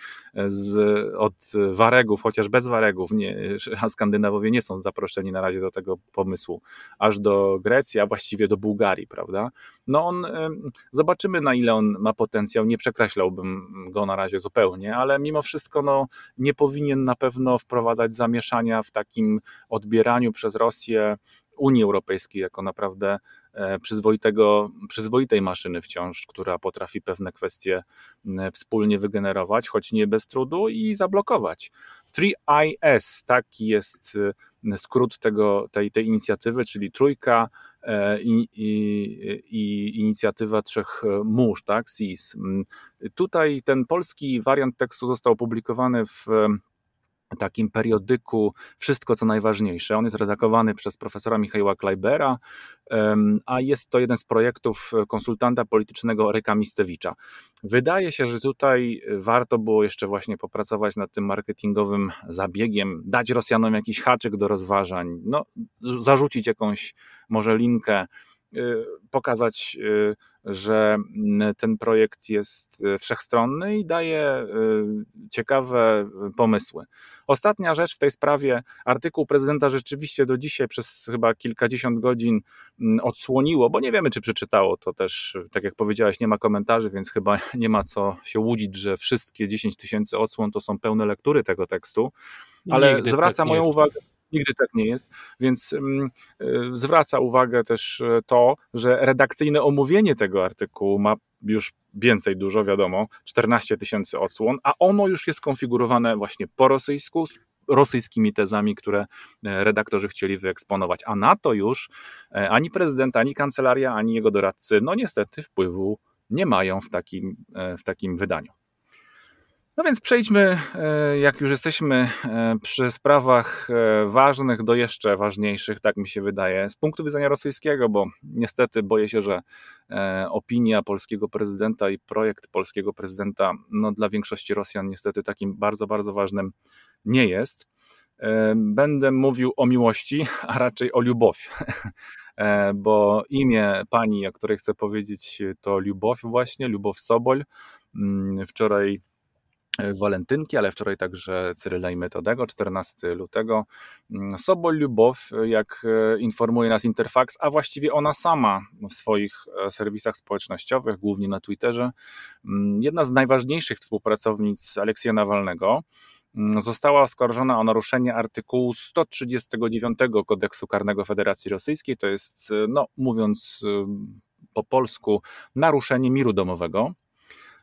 z, od waregów, chociaż bez waregów, nie, a Skandynawowie nie są zaproszeni na razie do tego tego pomysłu, aż do Grecji, a właściwie do Bułgarii, prawda? No on, zobaczymy na ile on ma potencjał, nie przekreślałbym go na razie zupełnie, ale mimo wszystko no, nie powinien na pewno wprowadzać zamieszania w takim odbieraniu przez Rosję Unii Europejskiej jako naprawdę e, przyzwoitego, przyzwoitej maszyny wciąż, która potrafi pewne kwestie wspólnie wygenerować, choć nie bez trudu i zablokować. 3IS, taki jest skrót tego, tej, tej inicjatywy, czyli trójka e, i, i, i inicjatywa trzech mórz, tak, SIS. Tutaj ten polski wariant tekstu został opublikowany w takim periodyku Wszystko co najważniejsze. On jest redagowany przez profesora Michała Kleibera, a jest to jeden z projektów konsultanta politycznego Ryka Mistewicza. Wydaje się, że tutaj warto było jeszcze właśnie popracować nad tym marketingowym zabiegiem, dać Rosjanom jakiś haczyk do rozważań, no, zarzucić jakąś może linkę pokazać, y, że ten projekt jest y, wszechstronny i daje ciekawe pomysły. Ostatnia rzecz w tej sprawie, artykuł prezydenta rzeczywiście do dzisiaj przez chyba kilkadziesiąt godzin odsłoniło, bo nie wiemy, czy przeczytało to też, tak jak powiedziałeś, nie ma komentarzy, więc chyba (laughs) nie ma co się łudzić, że wszystkie 10 tysięcy odsłon to są pełne lektury tego tekstu, ale Nigdy zwraca tak moją uwagę Nigdy tak nie jest, więc mm, y, zwraca uwagę też e, to, że redakcyjne omówienie tego artykułu ma już więcej dużo, wiadomo, 14 tysięcy odsłon, a ono już jest konfigurowane właśnie po rosyjsku, z rosyjskimi tezami, które e, redaktorzy chcieli wyeksponować. A na to już e, ani prezydent, ani kancelaria, ani jego doradcy, no niestety wpływu nie mają w takim, w takim wydaniu. No więc przejdźmy, e, jak już jesteśmy e, przy sprawach e, ważnych, do jeszcze ważniejszych, tak mi się wydaje, z punktu widzenia rosyjskiego, bo niestety boję się, że opinia polskiego prezydenta i projekt polskiego prezydenta no, dla większości Rosjan niestety takim bardzo, bardzo ważnym nie jest. Będę mówił o miłości, a raczej o lubow, (laughs) bo imię pani, o której chcę powiedzieć, to Lubow właśnie, Lubow Sobol. Mm, wczoraj walentynki, ale wczoraj także Cyryla i Metodego, 14 lutego. Mm, Sobol Lubow, jak e, informuje nas Interfax, a właściwie ona sama w swoich e, serwisach społecznościowych, głównie na Twitterze, mm, jedna z najważniejszych współpracownic Aleksja Nawalnego, mm, została oskarżona o naruszenie artykułu 139 kodeksu karnego Federacji Rosyjskiej. To jest, no, mówiąc po polsku, naruszenie miru domowego.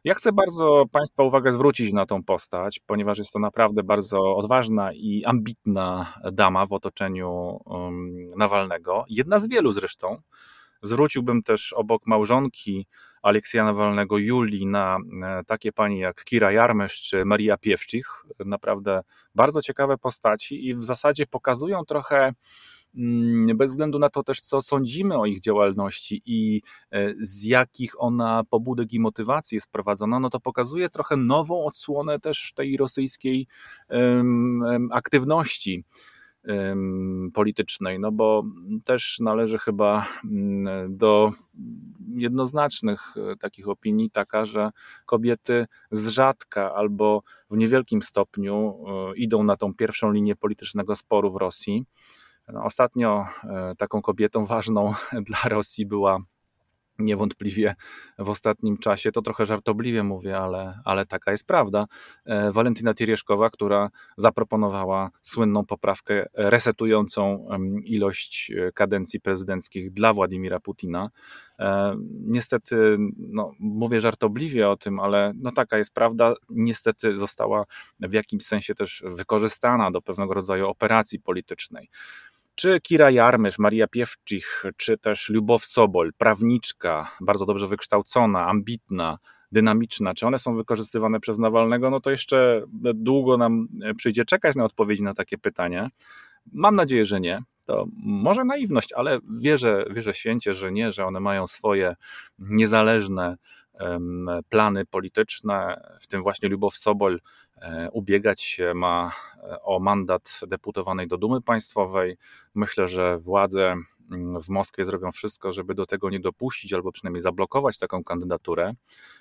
Ja chcę bardzo Państwa uwagę zwrócić na tą postać, ponieważ jest to naprawdę bardzo odważna i ambitna dama w otoczeniu um, Nawalnego. Jedna z wielu zresztą. Zwróciłbym też obok małżonki Aleksja Nawalnego Julii na e, takie pani jak Kira Jarmesz czy Maria Piewczych. Naprawdę bardzo ciekawe postaci i w zasadzie pokazują trochę bez względu na to też, co sądzimy o ich działalności i e, z jakich ona pobudek i motywacji jest prowadzona, no to pokazuje trochę nową odsłonę też tej rosyjskiej aktywności. politycznej, no bo też należy chyba do jednoznacznych e, takich opinii taka, że kobiety z rzadka albo w niewielkim stopniu e, idą na tą pierwszą linię politycznego sporu w Rosji. No, ostatnio e, taką kobietą ważną (laughs) dla Rosji była niewątpliwie w ostatnim czasie, to trochę żartobliwie mówię, ale, ale taka jest prawda, e, Walentyna Tirieszkowa, która zaproponowała słynną poprawkę resetującą ilość e, kadencji prezydenckich dla Władimira Putina. Niestety, no, mówię żartobliwie o tym, ale no taka jest prawda. Niestety została w jakimś sensie też wykorzystana do pewnego rodzaju operacji politycznej. Czy Kira Jarmysz, Maria Piewczich, czy też Lubow Sobol, prawniczka, bardzo dobrze wykształcona, ambitna, dynamiczna, czy one są wykorzystywane przez Nawalnego, no to jeszcze długo nam przyjdzie czekać na odpowiedzi na takie pytania. Mam nadzieję, że nie. To może naiwność, ale wierzę, wierzę święcie, że nie, że one mają swoje niezależne plany polityczne, w tym właśnie Lubow Sobol e, ubiegać się ma e, o mandat deputowanej do Dumy Państwowej. Myślę, że władze mm, w Moskwie zrobią wszystko, żeby do tego nie dopuścić, albo przynajmniej zablokować taką kandydaturę.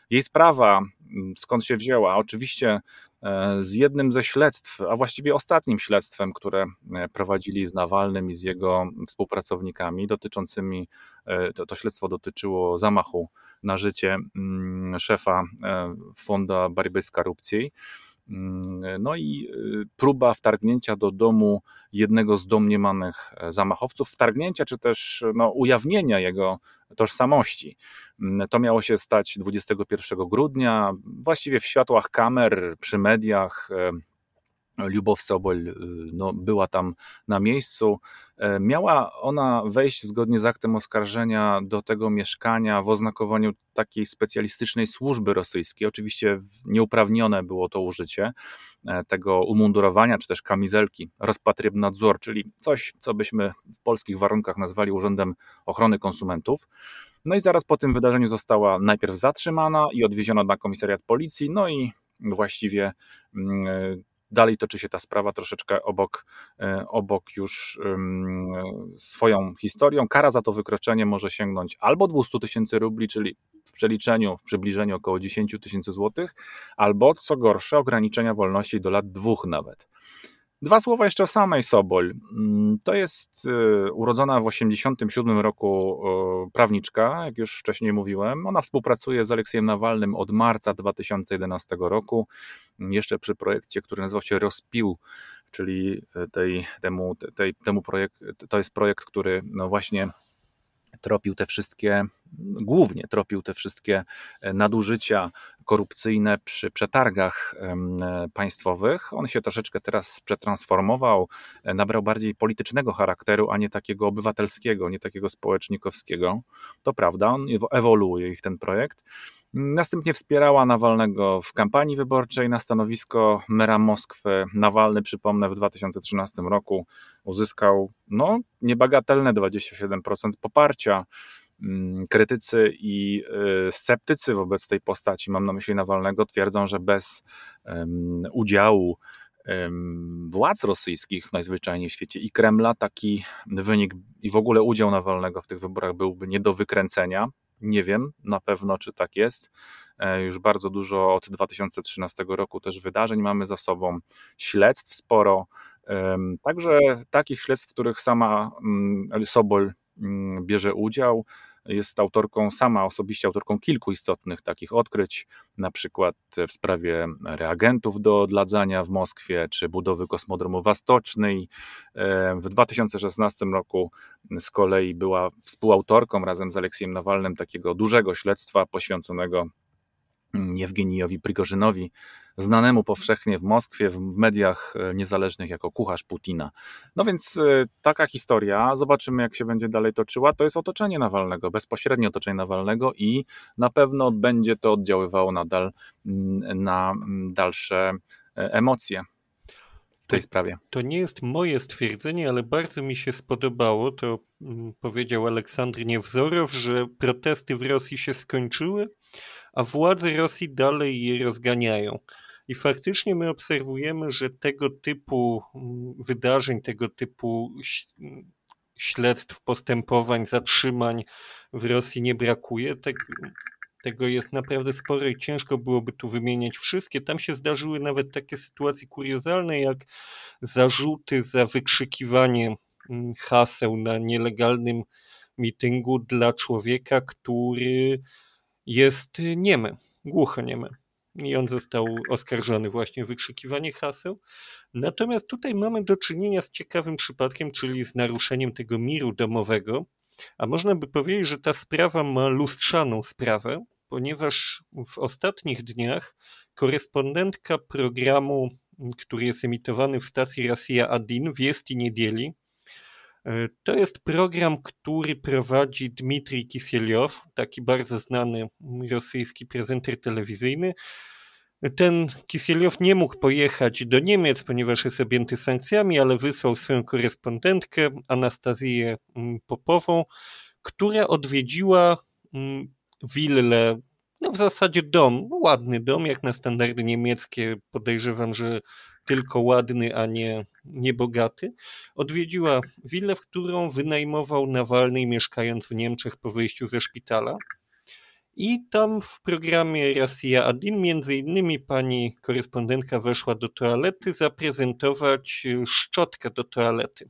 Jej sprawa, mm, skąd się wzięła? Oczywiście e, z jednym ze śledztw, a właściwie ostatnim śledztwem, które prowadzili z Nawalnym i z jego współpracownikami, dotyczącymi, to, to śledztwo dotyczyło zamachu na życie mm, szefa e, Fonda Borьby z. Mm, no i y, próba wtargnięcia do domu jednego z domniemanych e, zamachowców, wtargnięcia czy też no, ujawnienia jego tożsamości. Mm, to miało się stać 21 grudnia, właściwie w światłach kamer, przy mediach. E, Lubow Sobol y, no, była tam na miejscu. E, miała ona wejść zgodnie z aktem oskarżenia do tego mieszkania w oznakowaniu takiej specjalistycznej służby rosyjskiej. Oczywiście nieuprawnione było to użycie e, tego umundurowania, czy też kamizelki Rozpatrybnadzor, czyli coś, co byśmy w polskich warunkach nazwali Urzędem Ochrony Konsumentów. No i zaraz po tym wydarzeniu została najpierw zatrzymana i odwieziona na komisariat policji, no i właściwie mm, Dalej toczy się ta sprawa troszeczkę obok, e, obok już swoją historią. Kara za to wykroczenie może sięgnąć albo 200 tysięcy rubli, czyli w przeliczeniu, w przybliżeniu około 10 tysięcy złotych, albo co gorsze, ograniczenia wolności do lat dwóch nawet. Dwa słowa jeszcze o samej Sobol. Mm, to jest y, urodzona w 1987 roku prawniczka, jak już wcześniej mówiłem. Ona współpracuje z Aleksiejem Nawalnym od marca 2011 roku, jeszcze przy projekcie, który nazywał się Rozpił, czyli tej, temu, tej, temu projekt, to jest projekt, który no właśnie tropił te wszystkie, głównie tropił te wszystkie e, nadużycia korupcyjne przy przetargach państwowych. On się troszeczkę teraz przetransformował, e, nabrał bardziej politycznego charakteru, a nie takiego obywatelskiego, nie takiego społecznikowskiego. To prawda, on ewoluuje ich ten projekt. Następnie wspierała Nawalnego w kampanii wyborczej na stanowisko mera Moskwy. Nawalny, przypomnę, w 2013 roku uzyskał no, niebagatelne 27% poparcia. Mm, krytycy i y, sceptycy wobec tej postaci, mam na myśli Nawalnego, twierdzą, że bez udziału władz rosyjskich najzwyczajniej w świecie i Kremla taki wynik i w ogóle udział Nawalnego w tych wyborach byłby nie do wykręcenia. Nie wiem na pewno, czy tak jest. E, już bardzo dużo od 2013 roku też wydarzeń mamy za sobą, śledztw sporo. Także takich śledztw, w których sama mm, Sobol mm, bierze udział. Jest autorką, sama osobiście autorką kilku istotnych takich odkryć, na przykład w sprawie reagentów do odladzania w Moskwie, czy budowy kosmodromu Wastocznej. W 2016 roku z kolei była współautorką razem z Aleksiem Nawalnym takiego dużego śledztwa poświęconego Jewgenijowi Prigorzynowi, znanemu powszechnie w Moskwie, w mediach e, niezależnych jako kucharz Putina. No więc e, taka historia, zobaczymy jak się będzie dalej toczyła, to jest otoczenie Nawalnego, bezpośrednie otoczenie Nawalnego i na pewno będzie to oddziaływało nadal mm, na mm, dalsze e, emocje w tej sprawie. To nie jest moje stwierdzenie, ale bardzo mi się spodobało, to mm, powiedział Aleksandr Niewzorow, że protesty w Rosji się skończyły, a władze Rosji dalej je rozganiają. I faktycznie my obserwujemy, że tego typu mm, wydarzeń, tego typu śledztw, postępowań, zatrzymań w Rosji nie brakuje. Tego jest naprawdę sporo i ciężko byłoby tu wymieniać wszystkie. Tam się zdarzyły nawet takie sytuacje kuriozalne, jak zarzuty za wykrzykiwanie mm, haseł na nielegalnym mityngu dla człowieka, który jest niemy, głuchoniemy. I on został oskarżony właśnie o wykrzykiwanie haseł. Natomiast tutaj mamy do czynienia z ciekawym przypadkiem, czyli z naruszeniem tego miru domowego. A można by powiedzieć, że ta sprawa ma lustrzaną sprawę, ponieważ w ostatnich dniach korespondentka programu, który jest emitowany w stacji Rosja Adin w Jest i Niedzieli, to jest program, który prowadzi Dmitrij Kisieliow, taki bardzo znany rosyjski prezenter telewizyjny. Ten Kisieliow nie mógł pojechać do Niemiec, ponieważ jest objęty sankcjami, ale wysłał swoją korespondentkę Anastazję mm, Popową, która odwiedziła mm, willę, no w zasadzie dom, ładny dom, jak na standardy niemieckie, podejrzewam, że tylko ładny, a nie, nie bogaty. Odwiedziła willę, w którą wynajmował Nawalny mieszkając w Niemczech po wyjściu ze szpitala. I tam w programie Rosja Adin między innymi pani korespondentka weszła do toalety zaprezentować szczotkę do toalety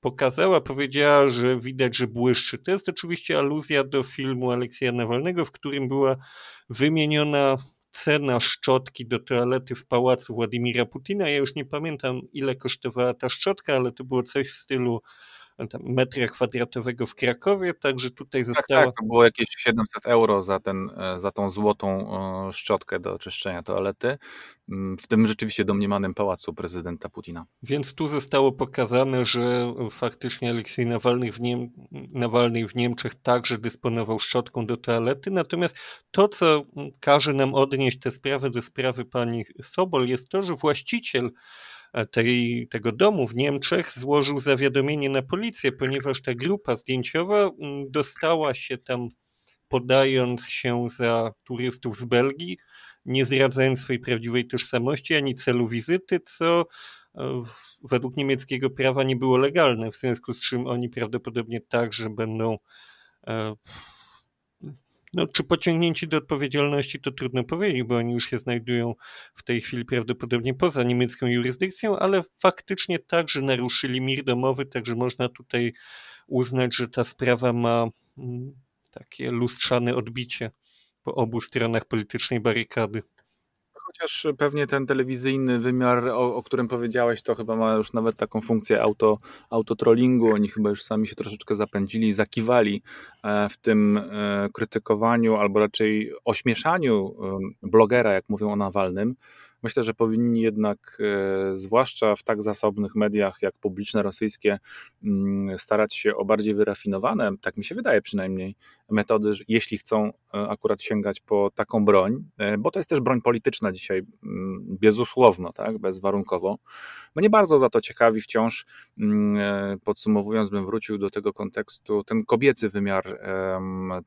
pokazała, powiedziała, że widać, że błyszczy. To jest oczywiście aluzja do filmu Aleksja Nawalnego, w którym była wymieniona cena szczotki do toalety w pałacu Władimira Putina. Ja już nie pamiętam, ile kosztowała ta szczotka, ale to było coś w stylu metra kwadratowego w Krakowie, także tutaj została... Tak, tak, to było jakieś 700 euro za, ten, e, za tą złotą szczotkę do czyszczenia toalety, mm, w tym rzeczywiście domniemanym pałacu prezydenta Putina. Więc tu zostało pokazane, że faktycznie Aleksiej Nawalny w, Niem... Nawalny w Niemczech także dysponował szczotką do toalety, natomiast to, co każe nam odnieść tę sprawę do sprawy pani Sobol, jest to, że właściciel tej, tego domu w Niemczech złożył zawiadomienie na policję, ponieważ ta grupa zdjęciowa mm, dostała się tam podając się za turystów z Belgii, nie zdradzając swojej prawdziwej tożsamości ani celu wizyty, co e, według niemieckiego prawa nie było legalne, w związku z czym oni prawdopodobnie także będą e, no, czy pociągnięci do odpowiedzialności, to trudno powiedzieć, bo oni już się znajdują w tej chwili prawdopodobnie poza niemiecką jurysdykcją, ale faktycznie także naruszyli mir domowy, także można tutaj uznać, że ta sprawa ma mm, takie lustrzane odbicie po obu stronach politycznej barykady. Chociaż pewnie ten telewizyjny wymiar, o, o, którym powiedziałeś, to chyba ma już nawet taką funkcję auto, autotrollingu. Oni chyba już sami się troszeczkę zapędzili, zakiwali e, w tym e, krytykowaniu albo raczej ośmieszaniu blogera, jak mówią o Nawalnym. Myślę, że powinni jednak, e, zwłaszcza w tak zasobnych mediach jak publiczne rosyjskie, mm, starać się o bardziej wyrafinowane, tak mi się wydaje przynajmniej, metody, jeśli chcą e, akurat sięgać po taką broń, e, bo to jest też broń polityczna dzisiaj, mm, bezusłowno, tak, bezwarunkowo. Mnie bardzo za to ciekawi wciąż, mm, podsumowując, bym wrócił do tego kontekstu, ten kobiecy wymiar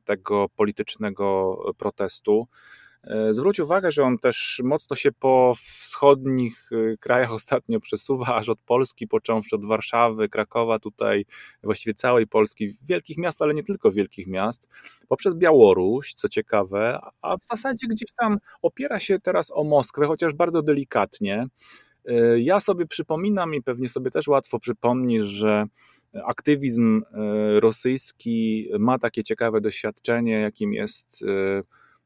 tego politycznego protestu. E, zwróć uwagę, że on też mocno się po wschodnich e, krajach (laughs) ostatnio przesuwa, aż od Polski, począwszy od Warszawy, Krakowa, tutaj właściwie całej Polski, wielkich miast, ale nie tylko wielkich miast, poprzez Białoruś, co ciekawe, a w zasadzie gdzieś tam opiera się teraz o Moskwę, chociaż bardzo delikatnie. E, ja sobie przypominam i pewnie sobie też łatwo przypomnisz, że aktywizm rosyjski ma takie ciekawe doświadczenie, jakim jest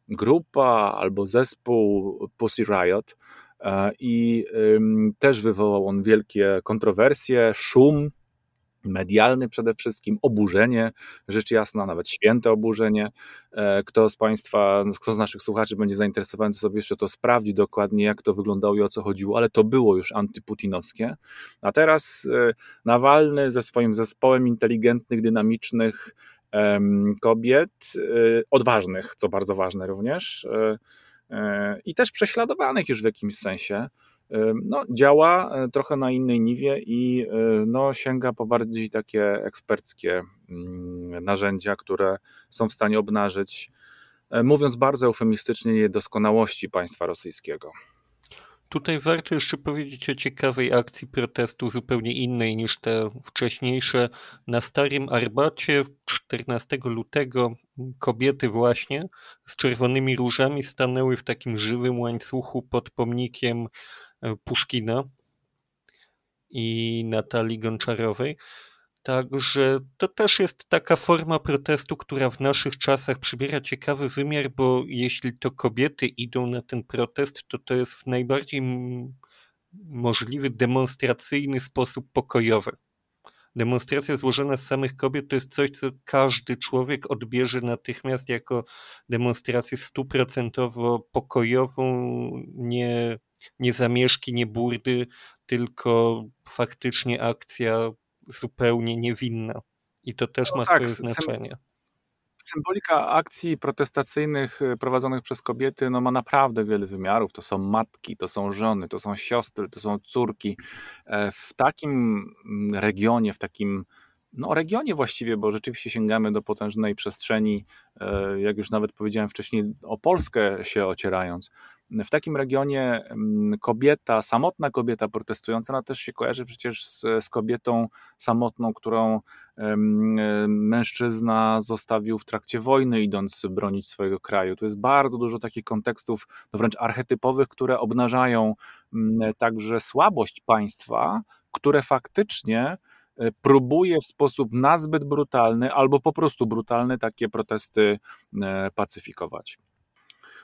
grupa albo zespół Pussy Riot e, i też wywołał on wielkie kontrowersje, szum medialny przede wszystkim, oburzenie, rzecz jasna, nawet święte oburzenie. E, kto z Państwa, kto z naszych słuchaczy będzie zainteresowany, to sobie jeszcze to sprawdzi dokładnie, jak to wyglądało i o co chodziło, ale to było już antyputinowskie. A teraz e, Nawalny ze swoim zespołem inteligentnych, dynamicznych, kobiet, y, odważnych, co bardzo ważne również, y, y, i też prześladowanych już w jakimś sensie. No, działa trochę na innej niwie i no, sięga po bardziej takie eksperckie mm, narzędzia, które są w stanie obnażyć, e, mówiąc bardzo eufemistycznie, niedoskonałości państwa rosyjskiego. Tutaj warto jeszcze powiedzieć o ciekawej akcji protestu, zupełnie innej niż te wcześniejsze. Na Starym Arbacie 14 lutego kobiety właśnie z czerwonymi różami stanęły w takim żywym łańcuchu pod pomnikiem e, Puszkina i Natalii Gonczarowej. Także to też jest taka forma protestu, która w naszych czasach przybiera ciekawy wymiar, bo jeśli to kobiety idą na ten protest, to to jest w najbardziej możliwy demonstracyjny sposób pokojowy. Demonstracja złożona z samych kobiet to jest coś, co każdy człowiek odbierze natychmiast jako demonstrację stuprocentowo pokojową, nie, nie zamieszki, nie burdy, tylko faktycznie akcja zupełnie niewinna. I to też no ma tak, swoje znaczenie. Symbolika akcji protestacyjnych y, prowadzonych przez kobiety no, ma naprawdę wiele wymiarów. To są matki, to są żony, to są siostry, to są córki. E, w takim mm, regionie, w takim no, regionie właściwie, bo rzeczywiście sięgamy do potężnej przestrzeni, e, jak już nawet powiedziałem wcześniej, o Polskę się ocierając w takim regionie mm, kobieta, samotna kobieta protestująca, ona też się kojarzy przecież z, z kobietą samotną, którą mężczyzna zostawił w trakcie wojny, idąc bronić swojego kraju. Tu jest bardzo dużo takich kontekstów, no wręcz archetypowych, które obnażają mm, także słabość państwa, które faktycznie e, próbuje w sposób nazbyt brutalny albo po prostu brutalny takie protesty e, pacyfikować.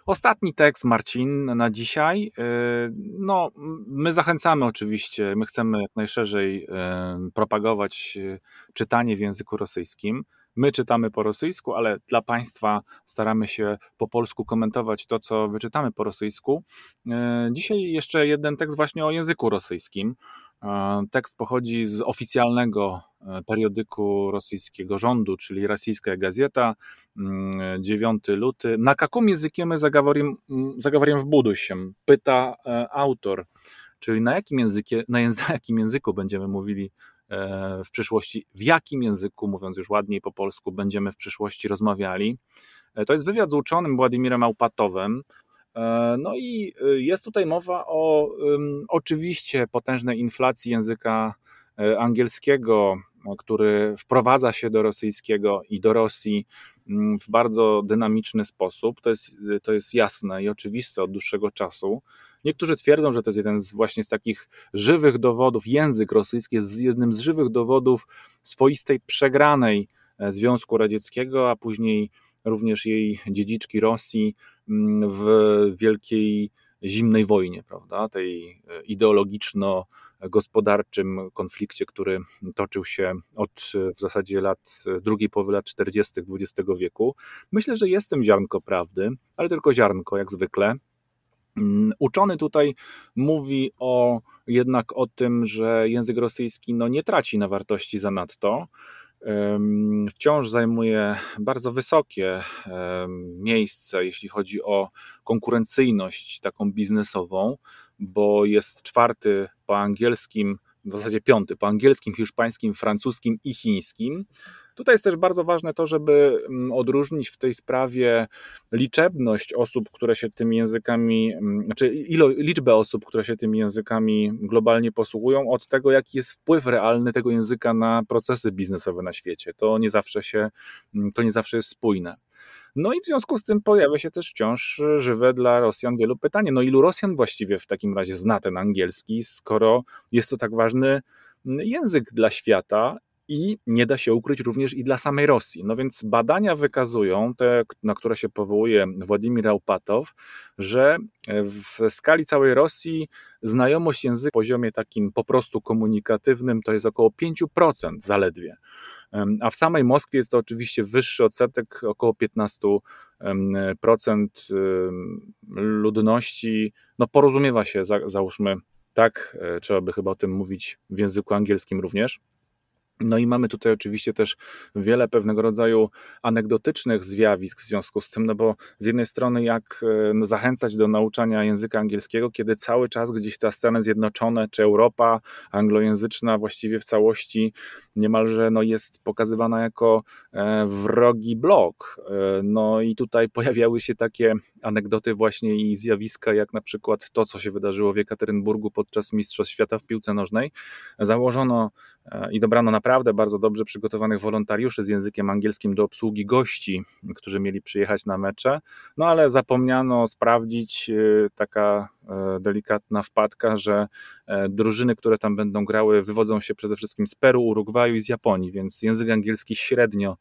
Ostatni tekst, Marcin, na dzisiaj. Y, no, my zachęcamy oczywiście, my chcemy jak najszerzej y, propagować y, czytanie w języku rosyjskim. My czytamy po rosyjsku, ale dla Państwa staramy się po polsku komentować to, co wyczytamy po rosyjsku. Dzisiaj jeszcze jeden tekst właśnie o języku rosyjskim. Tekst pochodzi z oficjalnego e, periodyku rosyjskiego rządu, czyli Rosyjska Gazeta, 9 mm, luty. Na jakim językiem my zaговорим, zaговорим w будущем? Pyta e, autor. Czyli na jakim, językie, na, języku, (laughs) na jakim języku będziemy mówili e, w przyszłości, w jakim języku, mówiąc już ładniej po polsku, będziemy w przyszłości rozmawiali. To jest wywiad z uczonym Władimirem Aupatowem, E, no i y, jest tutaj mowa o oczywiście potężnej inflacji języka e, angielskiego, który wprowadza się do rosyjskiego i do Rosji mm, w bardzo dynamiczny sposób. To jest, to jest jasne i oczywiste od dłuższego czasu. Niektórzy twierdzą, że to jest jeden z właśnie z takich żywych dowodów, język rosyjski jest jednym z żywych dowodów swoistej przegranej e, Związku Radzieckiego, a później również jej dziedziczki Rosji w wielkiej zimnej wojnie, prawda, tej e, ideologiczno-gospodarczym konflikcie, który toczył się od w zasadzie lat, drugiej połowy lat 40. XX wieku. Myślę, że jest tym ziarnko prawdy, ale tylko ziarnko, jak zwykle. Mm, uczony tutaj mówi o, jednak o tym, że język rosyjski no, nie traci na wartości zanadto, wciąż zajmuje bardzo wysokie miejsce, jeśli chodzi o konkurencyjność taką biznesową, bo jest czwarty po angielskim, w zasadzie piąty po angielskim, hiszpańskim, francuskim i chińskim. Tutaj jest też bardzo ważne to, żeby mm, odróżnić w tej sprawie liczebność osób, które się tymi językami, mm, znaczy ilo, liczbę osób, które się tymi językami globalnie posługują, od tego, jaki jest wpływ realny tego języka na procesy biznesowe na świecie. To nie zawsze się, mm, to nie zawsze jest spójne. No i w związku z tym pojawia się też wciąż żywe dla Rosjan wielu pytanie, no ilu Rosjan właściwie w takim razie zna ten angielski, skoro jest to tak ważny język dla świata i nie da się ukryć również i dla samej Rosji. No więc badania wykazują, te, na które się powołuje Władimir Aupatow, że w skali całej Rosji znajomość języka na poziomie takim po prostu komunikatywnym to jest około 5% zaledwie. A w samej Moskwie jest to oczywiście wyższy odsetek, około 15% ludności no, porozumiewa się, załóżmy, tak, e, trzeba by chyba o tym mówić w języku angielskim również. No i mamy tutaj oczywiście też wiele pewnego rodzaju anegdotycznych zjawisk w związku z tym, no bo z jednej strony jak e, no, zachęcać do nauczania języka angielskiego, kiedy cały czas gdzieś te Stany Zjednoczone czy Europa anglojęzyczna właściwie w całości niemalże no, jest pokazywana jako e, wrogi blok. E, no i tutaj (laughs) pojawiały się takie anegdoty właśnie i zjawiska, jak na przykład to, co się wydarzyło w Jekaterynburgu podczas Mistrzostw Świata w piłce nożnej. Założono i dobrano naprawdę bardzo dobrze przygotowanych wolontariuszy z językiem angielskim do obsługi gości, którzy mieli przyjechać na mecze, no ale zapomniano sprawdzić y, taka delikatna wpadka, że e, drużyny, które tam będą grały, wywodzą się przede wszystkim z Peru, Urugwaju i z Japonii, więc język angielski średnio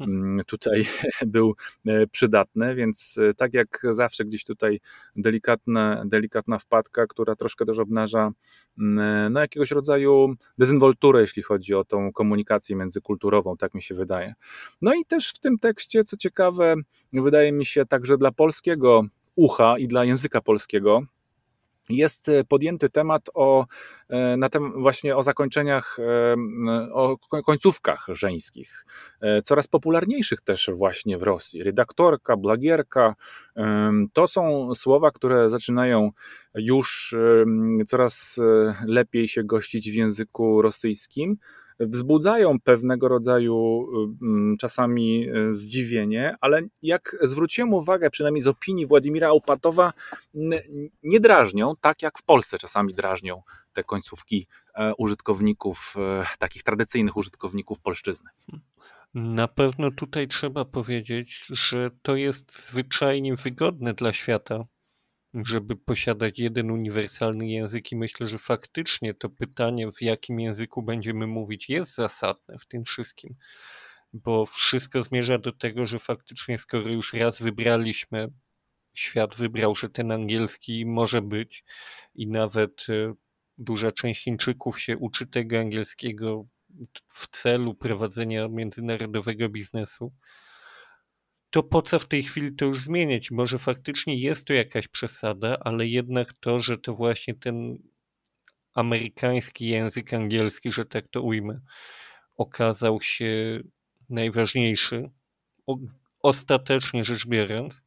mm, tutaj (laughs) był e, przydatny, więc tak jak zawsze gdzieś tutaj delikatna, delikatna wpadka, która troszkę też obnaża mm, no, jakiegoś rodzaju dezynwolturę, jeśli chodzi o tą komunikację międzykulturową, tak mi się wydaje. No i też w tym tekście, co ciekawe, wydaje mi się także dla polskiego ucha i dla języka polskiego, jest e, podjęty temat o, e, na tem, właśnie o zakończeniach, e, o końcówkach żeńskich, coraz popularniejszych też właśnie w Rosji. Redaktorka, blagierka, to są słowa, które zaczynają już coraz lepiej się gościć w języku rosyjskim wzbudzają pewnego rodzaju mm, czasami e, zdziwienie, ale jak zwróciłem uwagę, przynajmniej z opinii Władimira Opatowa, nie drażnią, tak jak w Polsce czasami drażnią te końcówki e, użytkowników, e, takich tradycyjnych użytkowników polszczyzny. Na pewno tutaj trzeba powiedzieć, że to jest zwyczajnie wygodne dla świata, żeby posiadać jeden uniwersalny język i myślę, że faktycznie to pytanie, w jakim języku będziemy mówić, jest zasadne w tym wszystkim, bo wszystko zmierza do tego, że faktycznie skoro już raz wybraliśmy, świat wybrał, że ten angielski może być i nawet e, duża część Chińczyków się uczy tego angielskiego w celu prowadzenia międzynarodowego biznesu, to po co w tej chwili to już zmieniać? Może faktycznie jest to jakaś przesada, ale jednak to, że to właśnie ten amerykański język angielski, że tak to ujmę, okazał się najważniejszy, ostatecznie rzecz biorąc,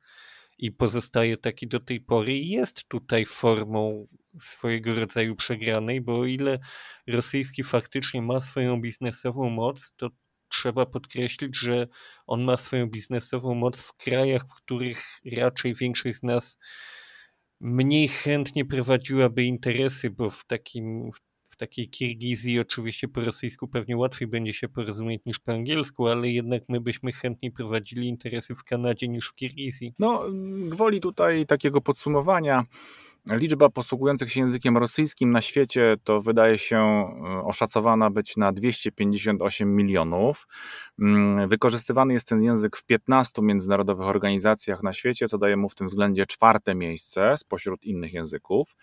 i pozostaje taki do tej pory jest tutaj formą swojego rodzaju przegranej, bo o ile rosyjski faktycznie ma swoją biznesową moc, to trzeba podkreślić, że on ma swoją biznesową moc w krajach, w których raczej większość z nas mniej chętnie prowadziłaby interesy, bo w takim w takiej Kirgizji oczywiście po rosyjsku pewnie łatwiej będzie się porozumieć niż po angielsku, ale jednak my byśmy chętniej prowadzili interesy w Kanadzie niż w Kirgizji. No, gwoli tutaj takiego podsumowania Liczba posługujących się językiem rosyjskim na świecie to wydaje się e, oszacowana być na 258 milionów. Mm, wykorzystywany jest ten język w 15 międzynarodowych organizacjach na świecie, co daje mu w tym względzie czwarte miejsce spośród innych języków.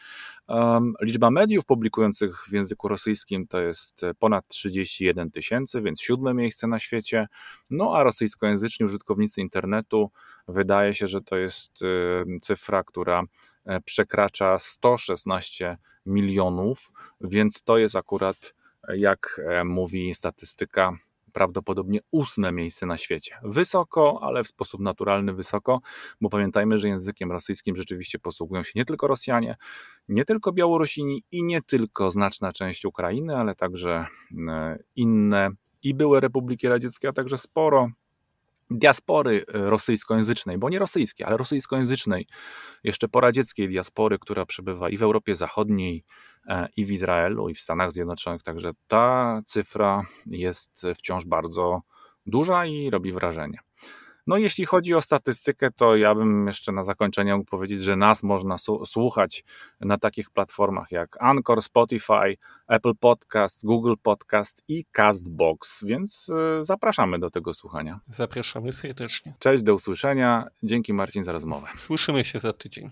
Liczba mediów publikujących w języku rosyjskim to jest ponad 31 tysięcy, więc siódme miejsce na świecie. No a rosyjskojęzyczni użytkownicy internetu wydaje się, że to jest y, cyfra, która E, przekracza 116 milionów, więc to jest akurat, e, jak e, mówi statystyka, prawdopodobnie ósme miejsce na świecie. Wysoko, ale w sposób naturalny wysoko, bo pamiętajmy, że językiem rosyjskim rzeczywiście posługują się nie tylko Rosjanie, nie tylko Białorusini i nie tylko znaczna część Ukrainy, ale także inne i były republiki radzieckie, a także sporo diaspory e, rosyjskojęzycznej, bo nie rosyjskiej, ale rosyjskojęzycznej, jeszcze poradzieckiej diaspory, która przebywa i w Europie Zachodniej, e, i w Izraelu, i w Stanach Zjednoczonych. Także ta cyfra jest wciąż bardzo duża i robi wrażenie. No jeśli chodzi o statystykę, to ja bym jeszcze na zakończenie mógł powiedzieć, że nas można słuchać na takich platformach jak Anchor, Spotify, Apple Podcast, Google Podcast i Castbox, więc y, zapraszamy do tego słuchania. Zapraszamy serdecznie. Cześć, do usłyszenia. Dzięki Marcin za rozmowę. Słyszymy się za tydzień.